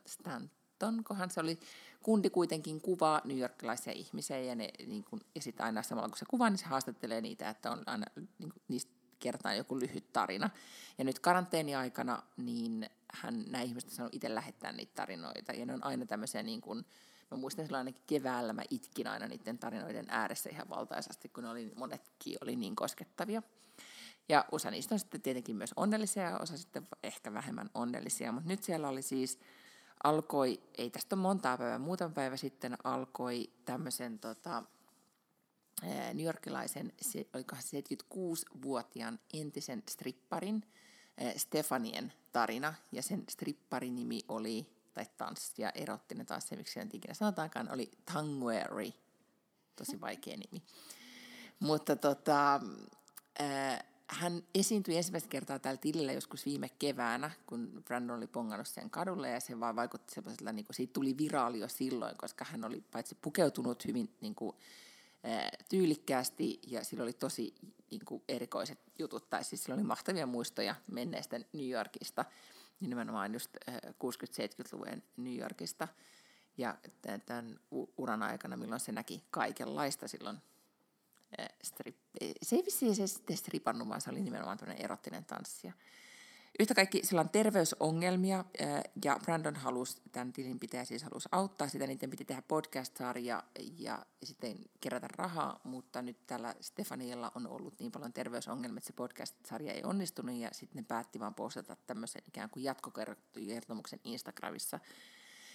Stanton, kohan se oli, kundi kuitenkin kuvaa newyorkilaisia ihmisiä ja, ne, niin kun, ja sitten aina samalla kun se kuvaa, niin se haastattelee niitä, että on aina niin kun, niistä kertaa joku lyhyt tarina. Ja nyt karanteeniaikana niin hän, nämä ihmiset on itse lähettää niitä tarinoita ja ne on aina tämmöisiä niin kuin, Mä muistan silloin ainakin keväällä mä itkin aina niiden tarinoiden ääressä ihan valtaisasti, kun oli, monetkin oli niin koskettavia. Ja osa niistä on sitten tietenkin myös onnellisia ja osa sitten ehkä vähemmän onnellisia. Mutta nyt siellä oli siis, alkoi, ei tästä ole montaa päivää, muutama päivä sitten alkoi tämmöisen tota, New Yorkilaisen, oliko 76-vuotiaan entisen stripparin, Stefanien tarina. Ja sen stripparin nimi oli tai tanssia, erottinen tanssi, miksi se ikinä sanotaankaan, oli Tangueri. Tosi vaikea nimi. Mutta tota, äh, hän esiintyi ensimmäistä kertaa tällä tilillä joskus viime keväänä, kun Brandon oli pongannut sen kadulle, ja se vaan vaikutti sellaisella, niin kuin, siitä tuli viraali jo silloin, koska hän oli paitsi pukeutunut hyvin niin kuin, äh, tyylikkäästi, ja sillä oli tosi niin kuin, erikoiset jutut, tai siis sillä oli mahtavia muistoja menneestä New Yorkista, nimenomaan just 60-70-luvun äh, New Yorkista. Ja tämän uran aikana, milloin se näki kaikenlaista silloin, äh, strip, se ei vissiin se sitten stripannut, vaan se oli nimenomaan tämmöinen erottinen tanssija. Yhtä kaikki sillä on terveysongelmia ja Brandon halusi, tämän tilinpitäjä siis halusi auttaa sitä, niiden piti tehdä podcast-sarja ja sitten kerätä rahaa, mutta nyt tällä Stefaniella on ollut niin paljon terveysongelmia, että se podcast-sarja ei onnistunut ja sitten ne päätti vaan postata tämmöisen ikään kuin jatkokertomuksen Instagramissa,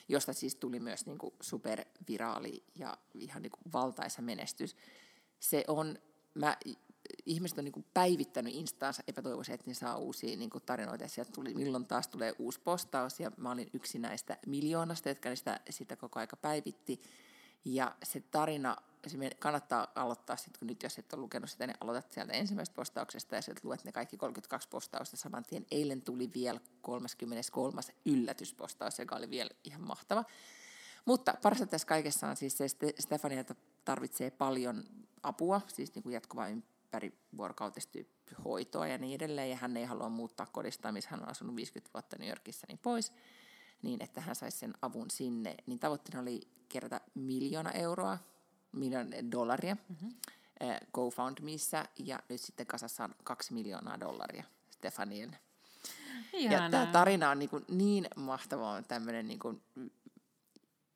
josta siis tuli myös niin kuin superviraali ja ihan niin kuin valtaisa menestys. Se on, mä ihmiset on niin päivittänyt Instaansa epätoivoisia, että ne saa uusia niin tarinoita. Ja sieltä tuli, milloin taas tulee uusi postaus, ja mä olin yksi näistä miljoonasta, jotka sitä, sitä koko aika päivitti. Ja se tarina, se kannattaa aloittaa sitten, kun nyt jos et ole lukenut sitä, niin aloitat sieltä ensimmäisestä postauksesta ja sieltä luet ne kaikki 32 postausta saman tien. Eilen tuli vielä 33. yllätyspostaus, joka oli vielä ihan mahtava. Mutta parasta tässä kaikessa on siis se, että Stefania tarvitsee paljon apua, siis niin kuin jatkuvaa ympärivuorokautista hoitoa ja niin edelleen, ja hän ei halua muuttaa kodista, missä hän on asunut 50 vuotta New Yorkissa, niin pois, niin että hän saisi sen avun sinne. Niin tavoitteena oli kerätä miljoona euroa, miljoona dollaria mm-hmm. GoFundMeissa, ja nyt sitten kasassa on kaksi miljoonaa dollaria Stefanielle. Ihanaa. Ja tämä tarina on niin, niin mahtava, tämmöinen niin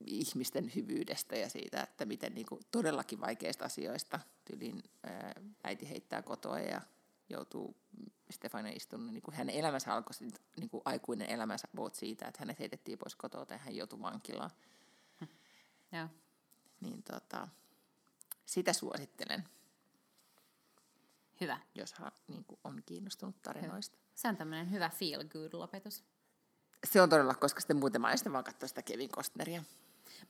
ihmisten hyvyydestä ja siitä, että miten niin kuin todellakin vaikeista asioista tylin ää, äiti heittää kotoa ja joutuu Stefania istumaan. Niin kuin hänen elämänsä alkoi, niin kuin aikuinen elämänsä voit siitä, että hänet heitettiin pois kotoa ja hän joutui vankilaan. Ja. Niin tota, sitä suosittelen. Hyvä. Jos hän niin kuin on kiinnostunut tarinoista. Hyvä. Se on tämmöinen hyvä feel good lopetus. Se on todella, koska sitten muuten mä vaan katsoa sitä Kevin Costneria.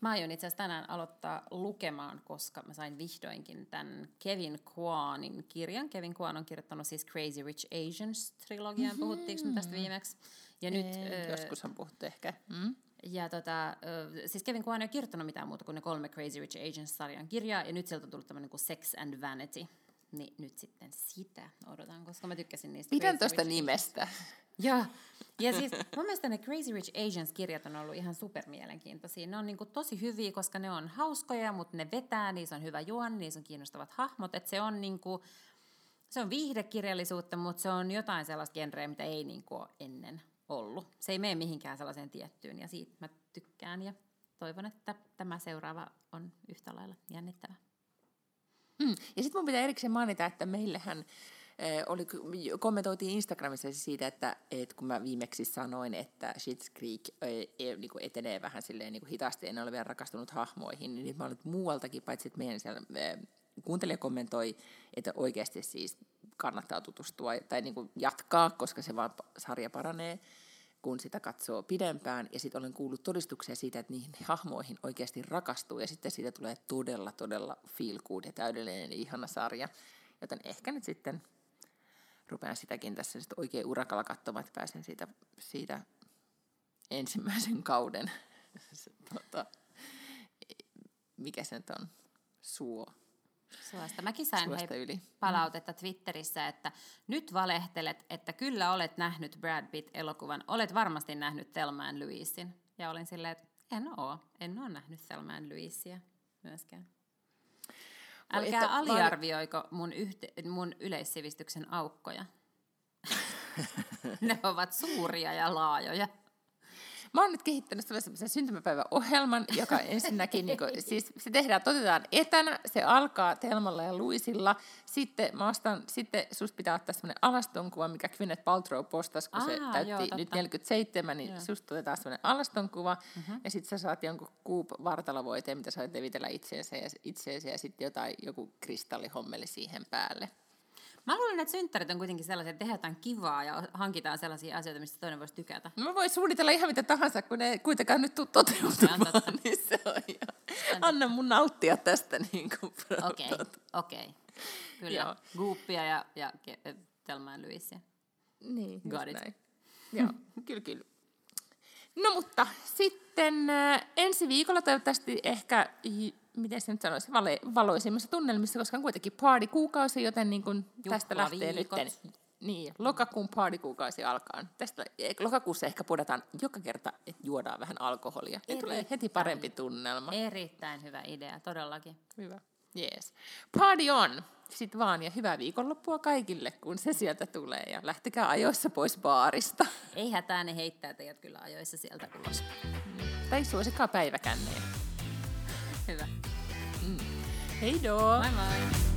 Mä aion itse asiassa tänään aloittaa lukemaan, koska mä sain vihdoinkin tämän Kevin Kwanin kirjan. Kevin Kwan on kirjoittanut siis Crazy Rich Asians-trilogian, mm-hmm. puhuttiinko me tästä viimeksi? Ja nyt, äh, joskushan puhuttu ehkä. Mm? Ja tota, siis Kevin Kwan ei ole kirjoittanut mitään muuta kuin ne kolme Crazy Rich Asians-sarjan kirjaa, ja nyt sieltä on tullut tämmöinen kuin Sex and Vanity. Niin nyt sitten sitä odotan, koska mä tykkäsin niistä. Pidän tuosta nimestä. Joo. Ja siis mun mielestä ne Crazy Rich Asians-kirjat on ollut ihan supermielenkiintoisia. Ne on niinku tosi hyviä, koska ne on hauskoja, mutta ne vetää, niissä on hyvä juoni, niissä on kiinnostavat hahmot. Että se on niinku, se on viihdekirjallisuutta, mutta se on jotain sellaista genreä, mitä ei niinku ole ennen ollut. Se ei mene mihinkään sellaiseen tiettyyn ja siitä mä tykkään ja toivon, että tämä seuraava on yhtä lailla jännittävä. Mm. Ja sitten mun pitää erikseen mainita, että meillähän oli, kommentoitiin Instagramissa siitä, että, että kun mä viimeksi sanoin, että Schitt's Creek ei, niin kuin etenee vähän silleen niin kuin hitaasti, en ole vielä rakastunut hahmoihin, niin mä olen muualtakin, paitsi että meidän siellä kuuntelija kommentoi, että oikeasti siis kannattaa tutustua tai niin kuin jatkaa, koska se vaan sarja paranee kun sitä katsoo pidempään, ja sitten olen kuullut todistuksia siitä, että niihin hahmoihin oikeasti rakastuu, ja sitten siitä tulee todella, todella feel good ja täydellinen ja ihana sarja. Joten ehkä nyt sitten rupean sitäkin tässä sitten oikein urakalla katsomaan, että pääsen siitä, siitä ensimmäisen kauden, (laughs) tota, mikä se nyt on, suo. Suosta. Mäkin sain hei, yli. palautetta Twitterissä, että nyt valehtelet, että kyllä olet nähnyt Brad Pitt-elokuvan, olet varmasti nähnyt Thelma Louisin. Ja olin silleen, että en oo, en oo nähnyt Thelma Louisia myöskään. Älkää että aliarvioiko mun, yhte, mun yleissivistyksen aukkoja. (laughs) ne ovat suuria ja laajoja. Mä oon nyt kehittänyt sellaisen syntymäpäiväohjelman, joka ensinnäkin, niin kuin, siis se tehdään, toteutetaan etänä, se alkaa Telmalla ja Luisilla, sitten, mä ostan, sitten susta pitää ottaa sellainen alastonkuva, mikä Gwyneth Paltrow postasi, kun Aa, se täytti joo, nyt 47, niin joo. susta otetaan sellainen alastonkuva, mm-hmm. ja sitten sä saat jonkun kuup vartalovoiteen, mitä sä voit levitellä itseensä ja, ja sitten jotain, joku kristallihommeli siihen päälle. Mä luulen, että synttärit on kuitenkin sellaisia, että tehdään jotain kivaa ja hankitaan sellaisia asioita, mistä toinen voisi tykätä. No mä voin suunnitella ihan mitä tahansa, kun ne kuitenkaan nyt tuu toteutumaan. Niin se on ja... Anna mun nauttia tästä. Niin Okei, okay, okei. Okay. Kyllä. Joo. Guuppia ja, ja Telma ja Luisia. Niin, Got it. näin. Joo, kyllä, kyllä. No mutta sitten äh, ensi viikolla toivottavasti ehkä miten se nyt sanoisi, vale, valoisimmissa tunnelmissa, koska on kuitenkin party-kuukausi, joten niin kuin tästä lähtee nyt niin, lokakuun party-kuukausi alkaa. Tästä lokakuussa ehkä pudotaan joka kerta, että juodaan vähän alkoholia. Niin tulee heti parempi tunnelma. Erittäin hyvä idea, todellakin. Hyvä. Yes. Party on! Sitten vaan ja hyvää viikonloppua kaikille, kun se sieltä tulee ja lähtekää ajoissa pois baarista. Ei hätää, ne heittää teidät kyllä ajoissa sieltä ulos. Tai suosikaa päiväkänneen. Hyvä. Hej då! Bye bye!